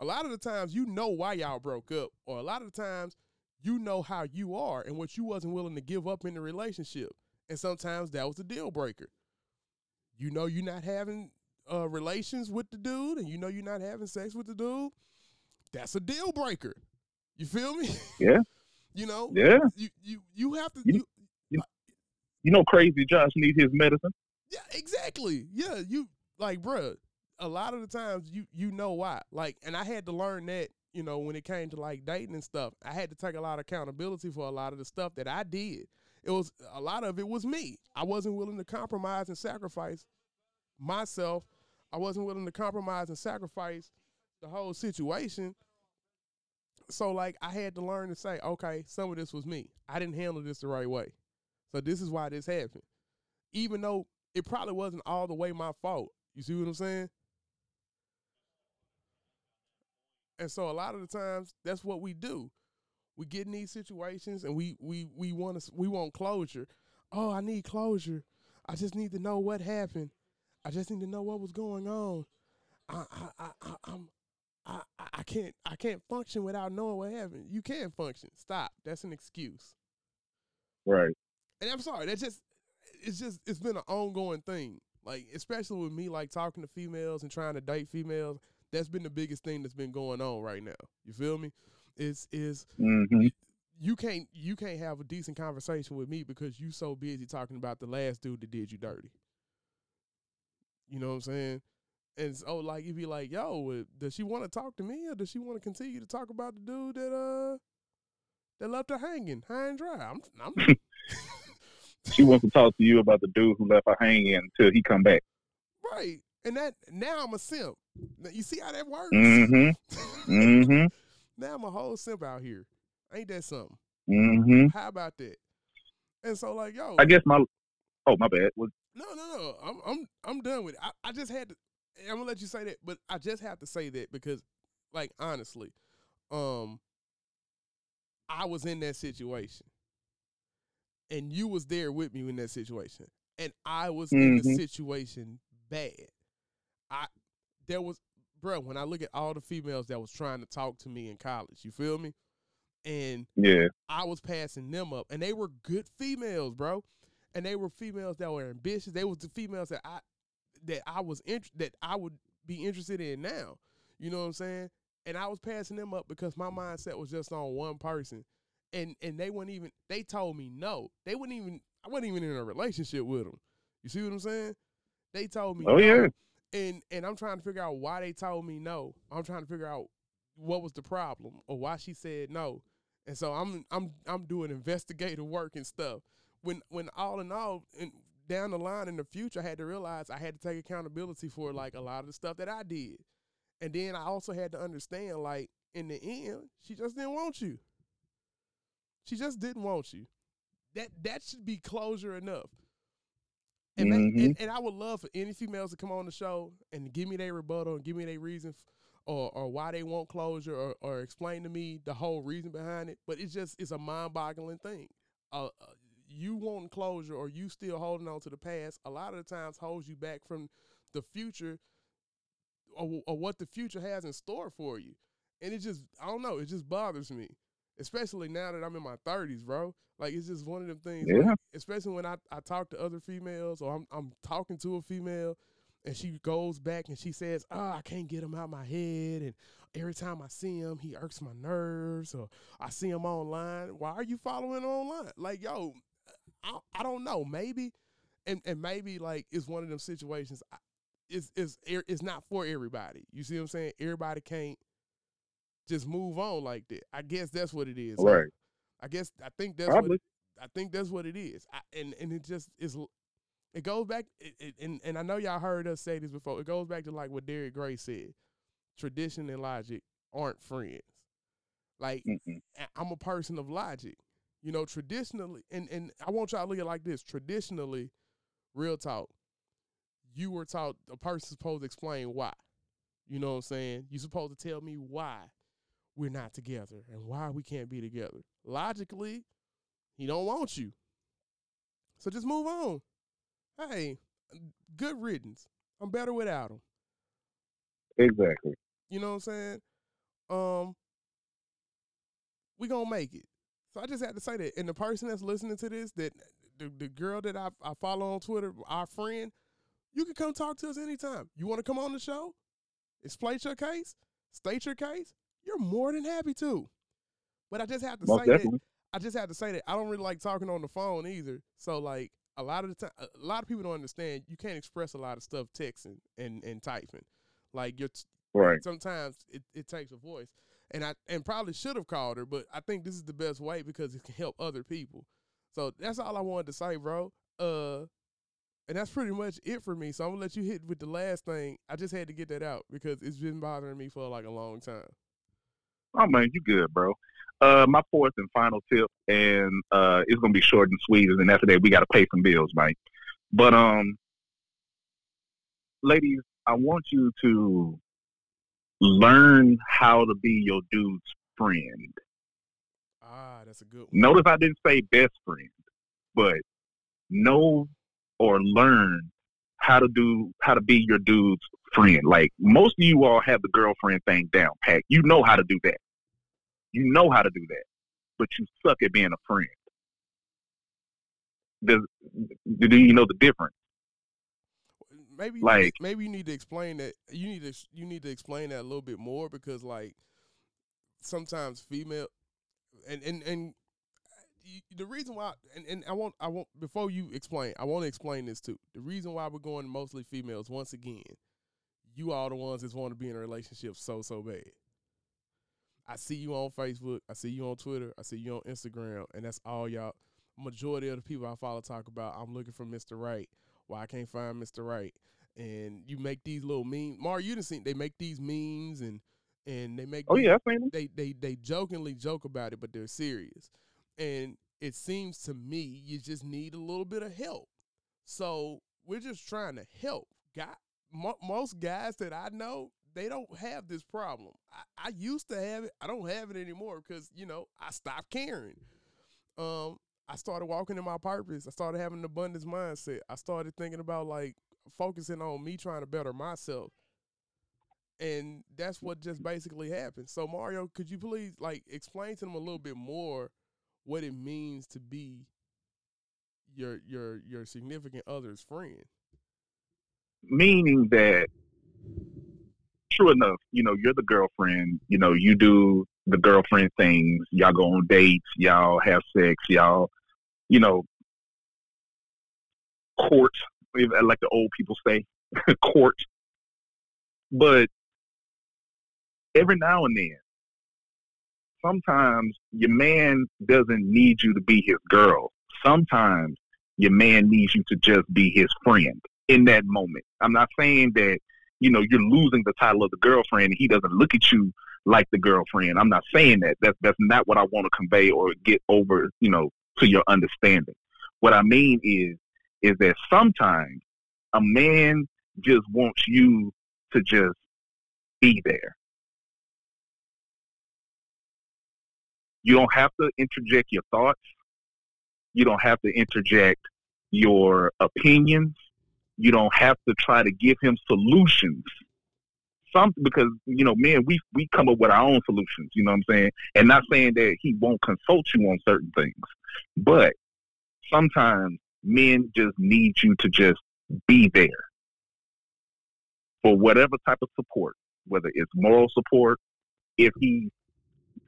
A lot of the times you know why y'all broke up. Or a lot of the times you know how you are and what you wasn't willing to give up in the relationship. And sometimes that was a deal breaker. You know you're not having uh, relations with the dude and you know you're not having sex with the dude. That's a deal breaker. You feel me? Yeah. You know? Yeah. You you you have to You- you, You know, crazy Josh needs his medicine. Yeah, exactly. Yeah, you like, bruh, A lot of the times, you you know why. Like, and I had to learn that. You know, when it came to like dating and stuff, I had to take a lot of accountability for a lot of the stuff that I did. It was a lot of it was me. I wasn't willing to compromise and sacrifice myself. I wasn't willing to compromise and sacrifice the whole situation. So like I had to learn to say, okay, some of this was me. I didn't handle this the right way. So this is why this happened. Even though it probably wasn't all the way my fault. You see what I'm saying? And so a lot of the times that's what we do. We get in these situations and we we we want to we want closure. Oh, I need closure. I just need to know what happened. I just need to know what was going on. I I I, I I'm I, I- can't I can't function without knowing what happened. You can't function. Stop. That's an excuse. Right. And I'm sorry, that's just it's just it's been an ongoing thing. Like especially with me like talking to females and trying to date females, that's been the biggest thing that's been going on right now. You feel me? It's is hmm you can't you can't have a decent conversation with me because you so busy talking about the last dude that did you dirty. You know what I'm saying? And so like you'd be like, yo, does she want to talk to me or does she want to continue to talk about the dude that uh that left her hanging high and dry? I'm I'm She wants to talk to you about the dude who left her hanging until he come back. right. And that now I'm a simp. Now, you see how that works? Mm-hmm. mm-hmm. now I'm a whole simp out here. Ain't that something? Mm-hmm. How about that? And so like, yo, I guess my oh my bad was No, no, no. I'm I'm I'm done with it. I, I just had to I'm gonna let you say that, but I just have to say that because like honestly, um I was in that situation. And you was there with me in that situation. And I was in the Mhm. situation bad. I there was bro, when I look at all the females that was trying to talk to me in college, you feel me? And yeah I was passing them up, and they were good females, bro. And they were females that were ambitious. They was the females that I that I was int- that I would be interested in now. You know what I'm saying? And I was passing them up because my mindset was just on one person, and and they wouldn't even. They told me no. They wouldn't even. I wasn't even in a relationship with them. You see what I'm saying? They told me. Oh, no. yeah. And and I'm trying to figure out why they told me no. I'm trying to figure out what was the problem or why she said no. And so I'm I'm I'm doing investigative work and stuff. When when all in all, and down the line in the future, I had to realize I had to take accountability for like a lot of the stuff that I did. And then I also had to understand, like in the end, she just didn't want you. She just didn't want you. That that should be closure enough. And, ma- Mhm. and and I would love for any females to come on the show and give me their rebuttal and give me their reason f- or or why they want closure or, or explain to me the whole reason behind it. But it's just it's a mind boggling thing. Uh, uh, you wanting closure or you still holding on to the past a lot of the times holds you back from the future or, or what the future has in store for you. And it just I don't know, it just bothers me. Especially now that I'm in my thirties, bro. Like it's just one of them things. like, especially when I, I talk to other females or I'm I'm talking to a female and she goes back and she says, "Oh, I can't get him out my head," and every time I see him, he irks my nerves, or I see him online. Why are you following online? Like, yo, I, I don't know. Maybe, and and maybe like it's one of them situations. I- It's it's er, it's not for everybody. You see what I'm saying? Everybody can't just move on like that. I guess that's what it is. Right. I guess I think that's Probably. what I think that's what it is. I, and and it just is. It goes back, it, it, and and I know y'all heard us say this before. It goes back to like what Derek Gray said: tradition and logic aren't friends. Like Mm-mm. I- I'm a person of logic. You know, traditionally, and and I want y'all to look at it like this: traditionally, real talk, you were taught a person's supposed to explain why. You know what I'm saying? You're supposed to tell me why we're not together and why we can't be together. Logically, he don't want you. So just move on. Hey, good riddance. I'm better without him. Exactly. You know what I'm saying? Um, we gonna make it. So I just had to say that. And the person that's listening to this, that the, the girl that I, I follow on Twitter, our friend, you can come talk to us anytime. You want to come on the show? Explain your case, state your case. You're more than happy to. But I just have to Most say that. I just have to say that I don't really like talking on the phone either. So like a lot of the time, a lot of people don't understand. You can't express a lot of stuff texting and and typing. Like you're t- Right. sometimes it, it takes a voice. And I and probably should have called her, but I think this is the best way because it can help other people. So that's all I wanted to say, bro. Uh and that's pretty much it for me. So I'm gonna let you hit with the last thing. I just had to get that out because it's been bothering me for like a long time. Oh man, you good, bro. Uh, my fourth and final tip, and uh, it's gonna be short and sweet, and after that we gotta pay some bills, Mike. But um, ladies, I want you to learn how to be your dude's friend. Ah, that's a good one. Notice I didn't say best friend, but know or learn how to do how to be your dude's friend. Like most of you all have the girlfriend thing down pat. You know how to do that. You know how to do that, but you suck at being a friend. Does do you know the difference? Maybe Like- maybe you need to explain that you need to you need to explain that a little bit more because like sometimes female and and and the reason why and, and I want I want before you explain I want to explain this too the reason why we're going mostly females once again you are the ones that want to be in a relationship so so bad I see you on Facebook I see you on Twitter I see you on Instagram and that's all y'all majority of the people I follow talk about I'm looking for Mr. Right why I can't find Mr. Right. And you make these little memes. Mar, you didn't see they make these memes and and they make Oh yeah, they they they jokingly joke about it, but they're serious. And it seems to me you just need a little bit of help. So we're just trying to help. Guy, mo- most guys that I know, they don't have this problem. I, I used to have it. I don't have it anymore because you know I stopped caring. Um, I started walking in my purpose. I started having an abundance mindset. I started thinking about like focusing on me trying to better myself. And that's what just basically happened. So Mario, could you please like explain to them a little bit more what it means to be your your your significant other's friend? Meaning that, true enough, you know, you're the girlfriend. You know, you do the girlfriend things. Y'all go on dates. Y'all have sex. Y'all, you know, court, like the old people say, court. But every now and then, sometimes your man doesn't need you to be his girl. Sometimes your man needs you to just be his friend in that moment. I'm not saying that, you know, you're losing the title of the girlfriend and he doesn't look at you like the girlfriend. I'm not saying that. That's that's not what I want to convey or get over, you know, to your understanding. What I mean is is that sometimes a man just wants you to just be there. You don't have to interject your thoughts. You don't have to interject your opinions. You don't have to try to give him solutions. Some because you know, man, we we come up with our own solutions. You know what I'm saying? And not saying that he won't consult you on certain things, but sometimes men just need you to just be there for whatever type of support, whether it's moral support, if he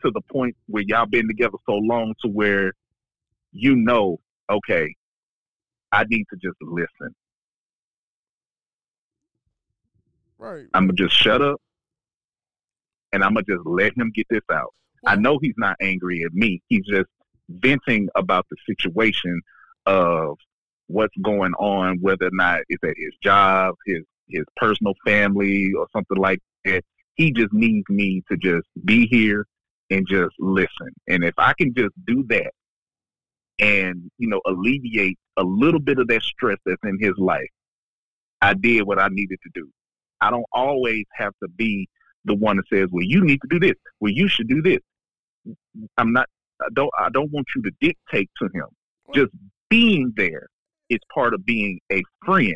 to the point where y'all been together so long to where you know, okay, I need to just listen. Right. I'm gonna just shut up and I'm gonna just let him get this out. I know he's not angry at me. He's just venting about the situation of what's going on, whether or not it's at his job, his his personal family, or something like that. He just needs me to just be here and just listen. And if I can just do that and, you know, alleviate a little bit of that stress that's in his life, I did what I needed to do. I don't always have to be the one that says, "Well, you need to do this. Well, you should do this." I'm not. I don't. I don't want you to dictate to him. Just being there is part of being a friend.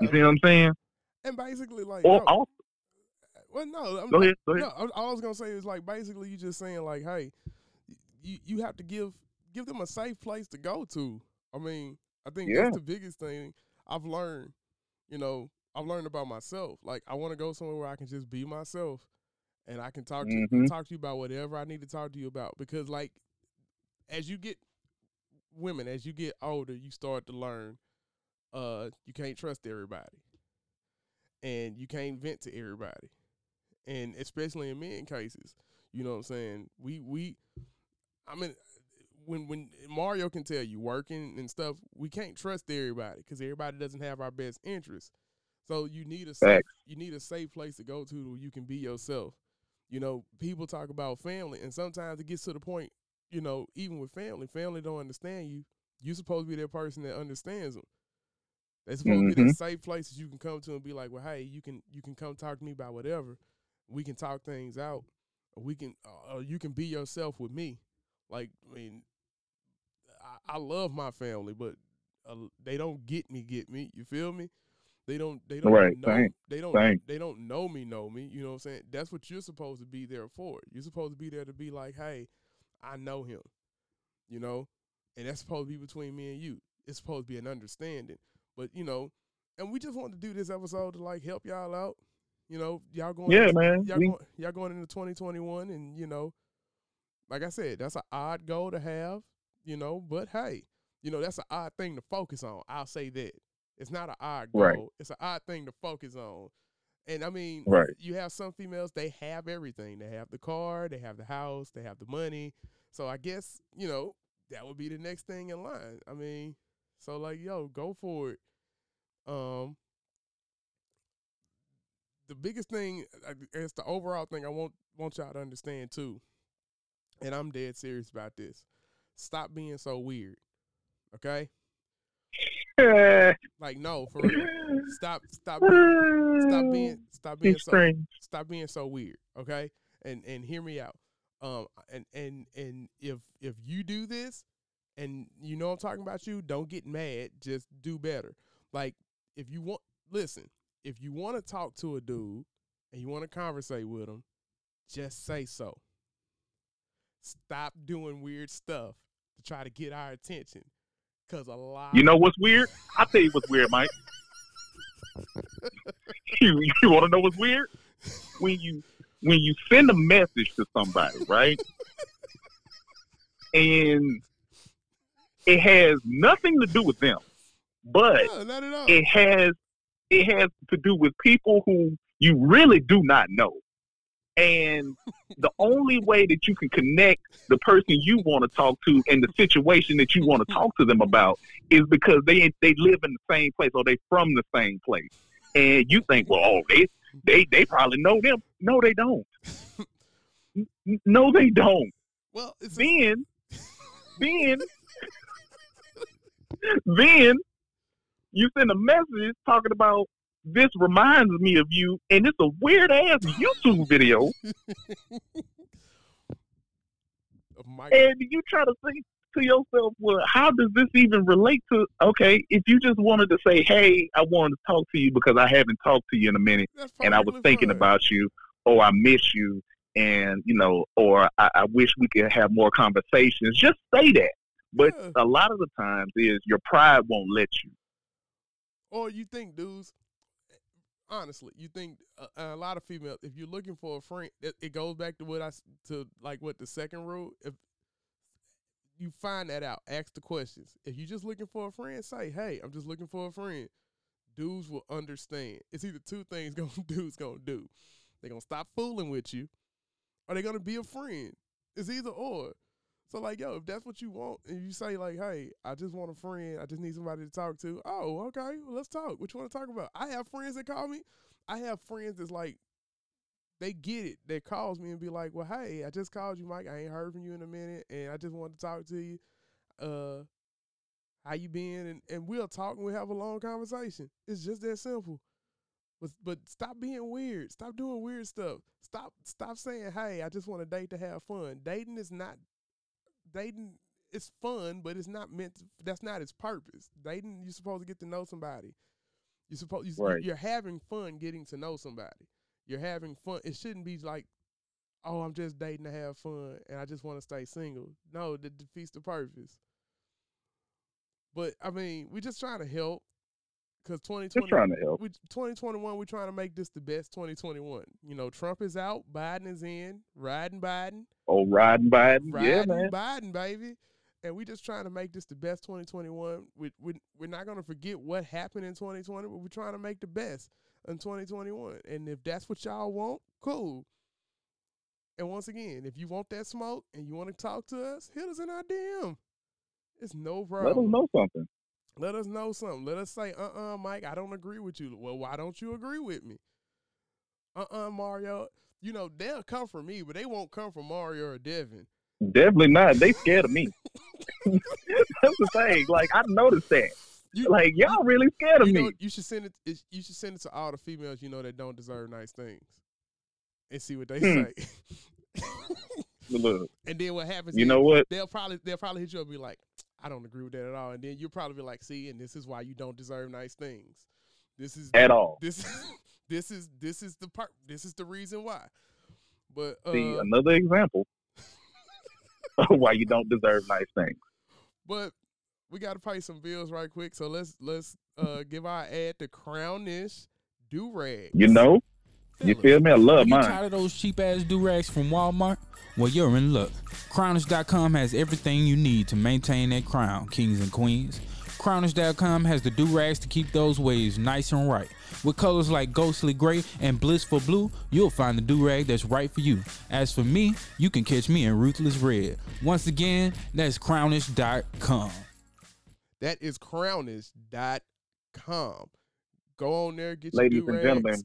You see what I'm saying? and basically like Or no, well no, I'm go ahead. Go ahead. No, all I was gonna say is like basically you just saying like, hey, you you have to give give them a safe place to go to. I mean, I think Yeah. that's the biggest thing I've learned. You know, I've learned about myself. Like I want to go somewhere where I can just be myself, and I can talk to Mhm. talk to you about whatever I need to talk to you about. Because like, as you get women, as you get older, you start to learn, uh, you can't trust everybody, and you can't vent to everybody and especially in men cases. You know what I'm saying? We we I mean when when Mario can tell you working and stuff, we can't trust everybody because everybody doesn't have our best interests. So you need a safe you need a safe place to go to where you can be yourself. You know, people talk about family and sometimes it gets to the point, you know, even with family, family don't understand you. You're supposed to be that person that understands them. They're supposed to be that safe places you can come to and be like, well, hey, you can you can come talk to me about whatever. We can talk things out. Or we can, uh, or you can be yourself with me. Like, I mean, I, I love my family, but uh, they don't get me, get me. You feel me? They don't. They don't Right, know. same, They don't. same. They don't know me. Know me. You know what I'm saying? That's what you're supposed to be there for. You're supposed to be there to be like, hey, I know him. You know, and that's supposed to be between me and you. It's supposed to be an understanding. But you know, and we just want to do this episode to like help y'all out. You know, y'all going. Yeah, into, man. Y'all, We- going, y'all going into 2021, and you know, like I said, that's an odd goal to have. You know, but hey, you know that's an odd thing to focus on. I'll say that it's not an odd goal. Right. It's an odd thing to focus on. And I mean, Right. you have some females they have everything. They have the car, they have the house, they have the money. So I guess you know that would be the next thing in line. I mean, so like yo, go for it. Um, the biggest thing, it's the overall thing I want want y'all to understand too, and I'm dead serious about this. Stop being so weird, okay? Like no, for real. Stop, stop, being, stop being, stop being It's so strange. stop being so weird, okay? And and hear me out. Um and and and if if you do this and you know I'm talking about you, don't get mad, just do better. Like if you want listen, if you want to talk to a dude and you want to conversate with him, just say so. Stop doing weird stuff to try to get our attention. Cause a lot You know what's weird? I'll tell you what's weird, Mike. you you want to know what's weird? When you when you send a message to somebody, right? and it has nothing to do with them, but No, not at all. it has it has to do with people who you really do not know. And the only way that you can connect the person you want to talk to and the situation that you want to talk to them about is because they they live in the same place or they from the same place. And you think, well, oh, they they they probably know them. No, they don't. No, they don't. well, it's Then, then, then you send a message talking about this reminds me of you, and it's a weird ass YouTube video, and you try to think to yourself, well, how does this even relate to? Okay, if you just wanted to say, hey, I wanted to talk to you because I haven't talked to you in a minute, and I was thinking about you, or I miss you, and you know, or I, I wish we could have more conversations. Just say that. But Yeah. a lot of the times is your pride won't let you. Or you think dudes, honestly, you think uh, a lot of females, if you're looking for a friend, it, it goes back to what I to like what the second rule. If you find that out, ask the questions. If you're just looking for a friend, say, "Hey, I'm just looking for a friend." Dudes will understand. It's either two things gonna dudes gonna do. They're gonna stop fooling with you, or they're gonna be a friend. It's either or. So like, yo, if that's what you want, and you say like, "Hey, I just want a friend. I just need somebody to talk to." Oh, okay, well, let's talk. What you want to talk about? I have friends that call me. I have friends that's like, they get it. That calls me and be like, "Well, hey, I just called you, Mike. I ain't heard from you in a minute, and I just wanted to talk to you. Uh, how you been?" And and we'll talk and we'll have a long conversation. It's just that simple. But but stop being weird. Stop doing weird stuff. Stop stop saying, "Hey, I just want to date to have fun." Dating is not dating it's fun, but it's not meant. To, that's not its purpose. Dating, you're supposed to get to know somebody. You're supposed you, Right. you're having fun getting to know somebody. You're having fun. It shouldn't be like, oh, I'm just dating to have fun, and I just want to stay single. No, that defeats the purpose. But I mean, we're just trying to help because 2020 trying to help. we 2021 we're trying to make this the best 2021 you know trump is out biden is in riding biden Oh, riding Biden. Yeah, riding man. biden baby and we're just trying to make this the best 2021 we, we, we're not going to forget what happened in 2020 but we're trying to make the best in 2021 and if that's what y'all want cool and once again if you want that smoke and you want to talk to us hit us in our dm it's no problem. Let us know something. Let us know something. Let us say, uh uh Mike, I don't agree with you. Well, why don't you agree with me? Uh uh Mario. You know, they'll come for me, but they won't come for Mario or Devin. Definitely not. They scared of me. That's the thing. Like I noticed that. You, Like y'all really scared of you me. know, you should send it. it- You should send it to all the females you know that don't deserve nice things, and see what they Hmm. say. Look, and then what happens? you is know what? They'll probably they'll probably hit you up and be like, I don't agree with that at all. And then you'll probably be like, see, and this is why you don't deserve nice things. This is at all. this this is this is the part this is the reason why. But uh, See, another example of why you don't deserve nice things. but we got to pay some bills right quick. So let's let's uh give our ad to Crownish do rag. You know, you feel me? I Are love you mine. tired of those cheap ass do rags from Walmart? Well, you're in luck. Crownish.com has everything you need to maintain that crown, kings and queens. Crownish.com has the do rags to keep those waves nice and right. With colors like ghostly gray and blissful blue, you'll find the do rag that's right for you. As for me, you can catch me in ruthless red. Once again, that's crownish.com. That is crownish.com. Go on there, get Ladies your and do-rags.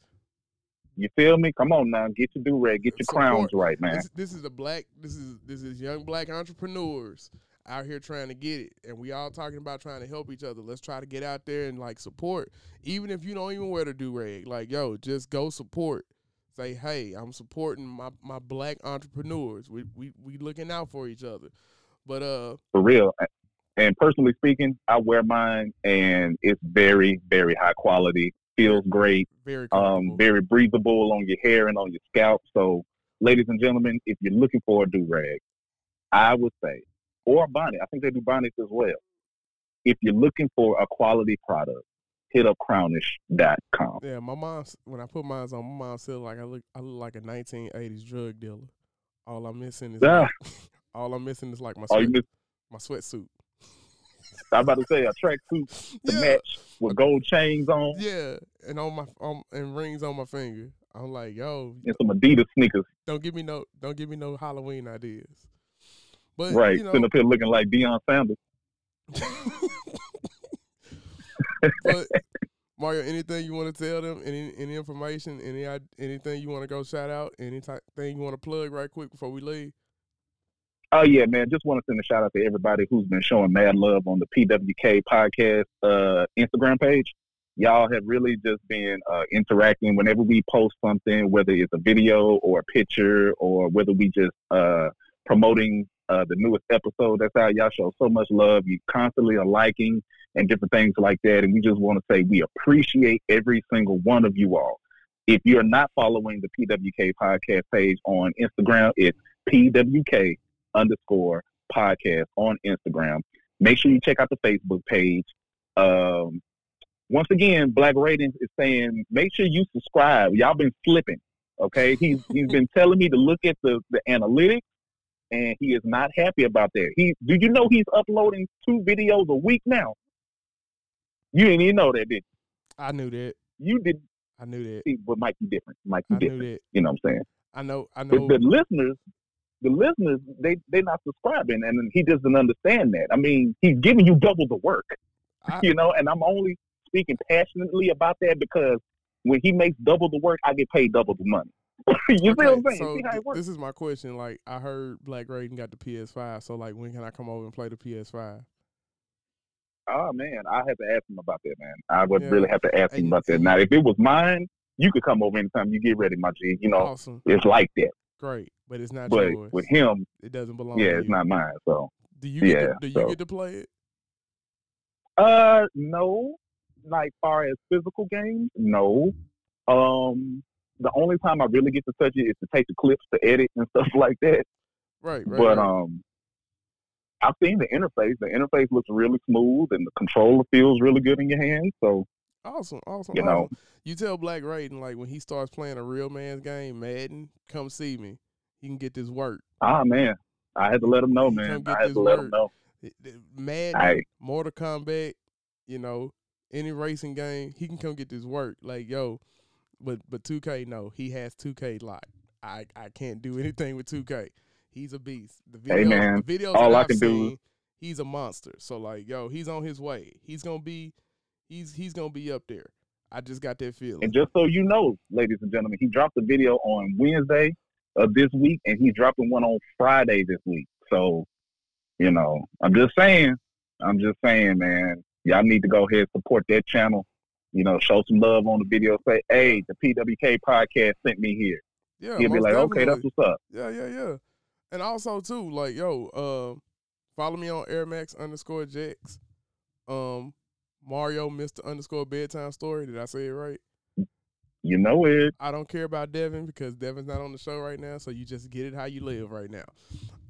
Gentlemen, You feel me? Come on now, get your do rag, get your Support. crowns right, man. This, this is a black. This is this is young black entrepreneurs out here trying to get it, and we all talking about trying to help each other. Let's try to get out there and like support, even if you don't even wear the do rag. Like yo, just go support. Say hey, I'm supporting my my black entrepreneurs. We we we looking out for each other. But uh, for real. And personally speaking, I wear mine, and it's very, very high quality. Feels great. very. Um, very breathable on your hair and on your scalp. So, ladies and gentlemen, if you're looking for a do rag, I would say, or a bonnet. I think they do bonnets as well. If you're looking for a quality product, hit up crownish.com. yeah, my mom. When I put mine on, my mom said like I look I look like a 1980s drug dealer. All I'm missing is Ah, all I'm missing is like my sweat, missed, my sweatsuit. I'm about to say a tracksuit to Yeah. match with gold chains on Yeah, and on my um and rings on my finger. I'm like, yo, and some Adidas sneakers. don't give me no, don't give me no Halloween ideas. But right. you know, Sitting up here looking like Deion Sanders. but Mario, anything you want to tell them? Any any information? Any i- anything you want to go shout out? Anything you want to plug right quick before we leave? Oh yeah, man. Just want to send a shout out to everybody who's been showing mad love on the PWK podcast uh, Instagram page. Y'all have really just been uh, interacting whenever we post something, whether it's a video or a picture, or whether we just uh, promoting uh, the newest episode. That's how y'all show so much love. You constantly are liking and different things like that. And we just want to say we appreciate every single one of you all. If you're not following the PWK podcast page on Instagram, it's PWK underscore podcast on Instagram. Make sure you check out the Facebook page. Um, once again, Black Ratings is saying make sure you subscribe. Y'all been slipping. Okay, he's he's been telling me to look at the the analytics, and he is not happy about that. He do you know he's uploading two videos a week now? You didn't even know that, did you? I knew that. you? You did I knew that. see, but might be different. Be knew different. You know what I'm saying? I know. I But know. the listeners, the listeners, they they're not subscribing, and he doesn't understand that. I mean, he's giving you double the work, I- you know. And I'm only speaking passionately about that because when he makes double the work, I get paid double the money. you see what I'm saying? So see how it works? this is my question. Like, I heard Black Raiden got the PS5. So, like, when can I come over and play the PS5? Oh ah, man, I have to ask him about that, man. I would Yeah. really have to ask him about that. Now, if it was mine, you could come over anytime you get ready, my G. You know, Awesome, it's like that. Great, but it's not But yours. with him, it doesn't belong. yeah, it's not mine. So, Do you? Get yeah, to, do you so- get to play it? uh, no, like far as physical games, no. Um, the only time I really get to touch it is to take the clips to edit and stuff like that. Right, right. but right. um, I've seen the interface. The interface looks really smooth, and the controller feels really good in your hands. So awesome, awesome. you know. awesome. you tell Black Raiden like when he starts playing a real man's game, Madden, come see me. He can get this work. Ah man, I had to let him know, man. I had to let him know. Madden, Hey. Mortal Kombat, you know, any racing game, he can come get this work. Like yo, but but 2K no, he has 2K locked. I I can't do anything with 2K. He's a beast. The videos, Hey, man, the videos all I can do he's a monster. So like yo, he's on his way. He's gonna be, he's he's gonna be up there. I just got that feeling. And just so you know, ladies and gentlemen, he dropped a video on Wednesday of this week, and he's dropping one on Friday this week. So, you know, I'm just saying, I'm just saying, man, y'all need to go ahead and support that channel. You know, show some love on the video. Say, hey, the PWK podcast sent me here. yeah, He'll be like, okay, that's definitely. what's up. Yeah, yeah, yeah. And also too, like, yo, uh, follow me on Air Max underscore Jax. Um, Mario Mr. Underscore Bedtime Story. Did I say it right? You know it. I don't care about Devin because Devin's not on the show right now, so you just get it how you live right now.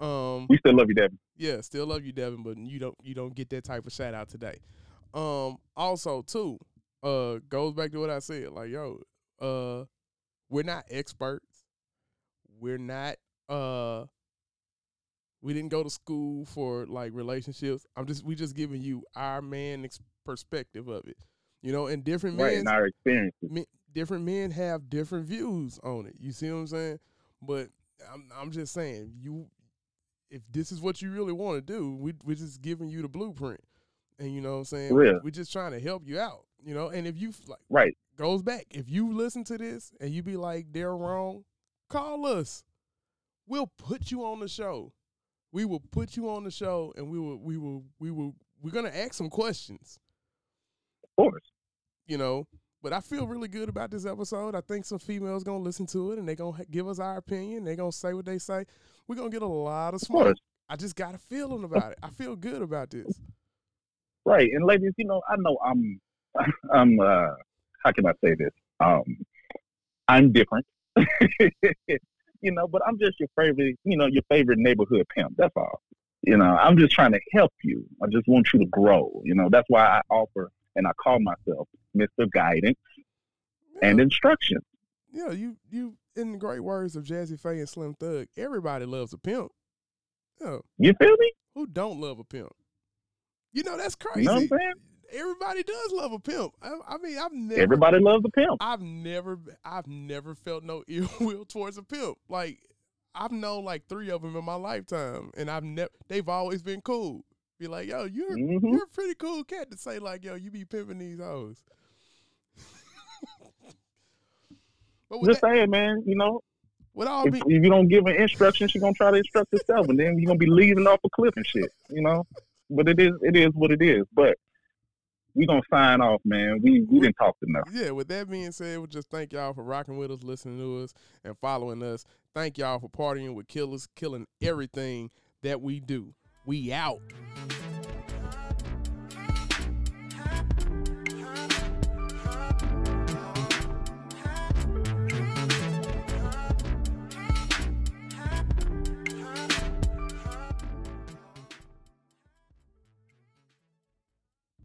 Um, We still love you, Devin. yeah, still love you, Devin, but you don't you don't get that type of shout out today. Um, also too, uh, goes back to what I said. Like, yo, uh, we're not experts. We're not uh we didn't go to school for like relationships. I'm just we just giving you our man ex- perspective of it. You know, and different Right, men in our experiences. different men have different views on it. You see what I'm saying? But I'm I'm just saying you if this is what you really want to do, we we're just giving you the blueprint. And you know what I'm saying? Real. We're just trying to help you out. You know, and if you like Right. goes back, if you listen to this and you be like they're wrong, call us. We'll put you on the show. We will put you on the show and we will we will we will we're gonna ask some questions course. you know. But I feel really good about this episode. I think some females gonna listen to it and they gonna give us our opinion. They gonna say what they say. We're gonna get a lot of Of smoke. course. I just got a feeling about it. I feel good about this. Right. And ladies, you know, I know I'm I'm uh how can I say this? Um I'm different. you know, but I'm just your favorite, you know, your favorite neighborhood pimp. That's all. You know, I'm just trying to help you. I just want you to grow. You know, that's why I offer and I call myself Mr. Guidance Yeah, and Instruction. yeah, you you in the great words of Jazze Pha and Slim Thug, everybody loves a pimp. Yeah, You feel me? who don't love a pimp? You know that's You crazy. know what I'm saying? Everybody does love a pimp. I, I mean, I've never Everybody loves a pimp. I've never I've never felt no ill will towards a pimp. Like I've known like three of them in my lifetime, and I've never they've always been cool. Be like, yo, you're Mhm. you're a pretty cool cat to say like, yo, you be pimping these hoes. but Just that, saying, man, you know, all if, be, if you don't give her instruction, she's gonna try to instruct herself, and then you're gonna be leaving off a cliff and shit. You know, but it is it is what it is. But we gonna sign off, man. We we didn't talk enough. yeah. With that being said, we just thank y'all for rocking with us, listening to us, and following us. Thank y'all for partying with killers, killing everything that we do. We out.